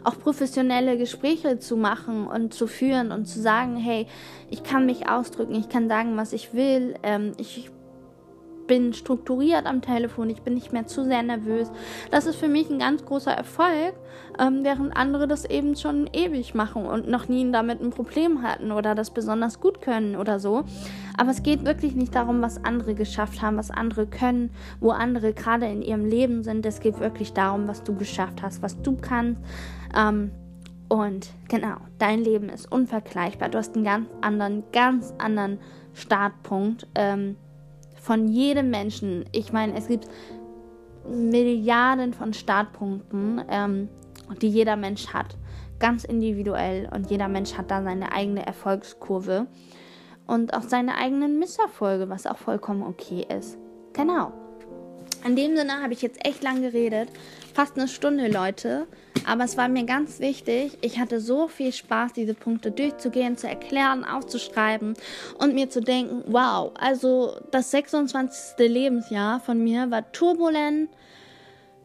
auch professionelle Gespräche zu machen und zu führen und zu sagen, hey, ich kann mich ausdrücken, ich kann sagen, was ich will, ähm, ich bin strukturiert am Telefon, ich bin nicht mehr zu sehr nervös. Das ist für mich ein ganz großer Erfolg, ähm, während andere das eben schon ewig machen und noch nie damit ein Problem hatten oder das besonders gut können oder so. Aber es geht wirklich nicht darum, was andere geschafft haben, was andere können, wo andere gerade in ihrem Leben sind. Es geht wirklich darum, was du geschafft hast, was du kannst. Ähm, und genau, dein Leben ist unvergleichbar. Du hast einen ganz anderen, ganz anderen Startpunkt. Ähm, von jedem Menschen. Ich meine, es gibt Milliarden von Startpunkten, ähm, die jeder Mensch hat. Ganz individuell und jeder Mensch hat da seine eigene Erfolgskurve und auch seine eigenen Misserfolge, was auch vollkommen okay ist. Genau. In dem Sinne habe ich jetzt echt lang geredet. Fast eine Stunde, Leute. Aber es war mir ganz wichtig. Ich hatte so viel Spaß, diese Punkte durchzugehen, zu erklären, aufzuschreiben und mir zu denken, wow, also das 26. Lebensjahr von mir war turbulent,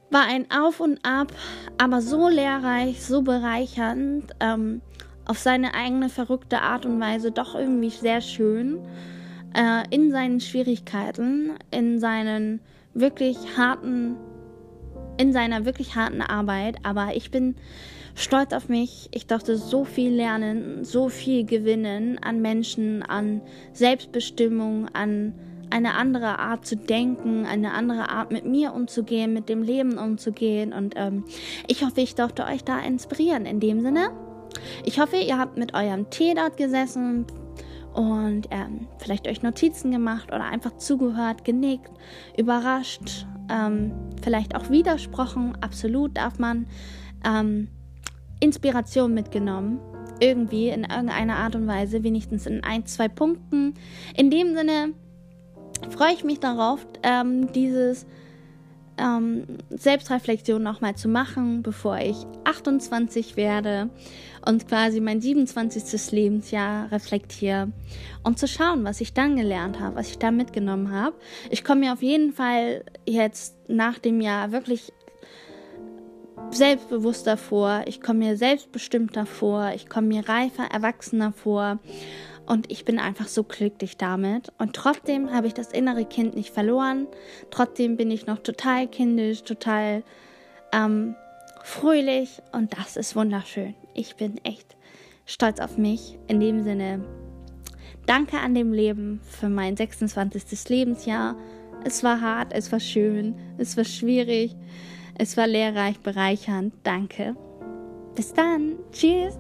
war ein Auf und Ab, aber so lehrreich, so bereichernd, ähm, auf seine eigene verrückte Art und Weise doch irgendwie sehr schön. Äh, in seinen Schwierigkeiten, in seinen wirklich harten, in seiner wirklich harten Arbeit. Aber ich bin stolz auf mich. Ich durfte so viel lernen, so viel gewinnen an Menschen, an Selbstbestimmung, an eine andere Art zu denken, eine andere Art mit mir umzugehen, mit dem Leben umzugehen. Und ähm, ich hoffe, ich durfte euch da inspirieren. In dem Sinne, ich hoffe, ihr habt mit eurem Tee dort gesessen, und ähm, vielleicht euch Notizen gemacht oder einfach zugehört, genickt, überrascht, ähm, vielleicht auch widersprochen. Absolut darf man ähm, Inspiration mitgenommen. Irgendwie in irgendeiner Art und Weise, wenigstens in ein, zwei Punkten. In dem Sinne freue ich mich darauf, ähm, dieses ähm, Selbstreflexion nochmal zu machen, bevor ich 28 werde und quasi mein 27. Lebensjahr reflektiere und zu schauen, was ich dann gelernt habe, was ich da mitgenommen habe. Ich komme mir auf jeden Fall jetzt nach dem Jahr wirklich selbstbewusster vor, ich komme mir selbstbestimmter vor, ich komme mir reifer, erwachsener vor und ich bin einfach so glücklich damit. Und trotzdem habe ich das innere Kind nicht verloren. Trotzdem bin ich noch total kindisch, total ähm, fröhlich. Und das ist wunderschön. Ich bin echt stolz auf mich. In dem Sinne, danke an dem Leben für mein 26. Lebensjahr. Es war hart, es war schön, es war schwierig, es war lehrreich, bereichernd. Danke. Bis dann. Tschüss.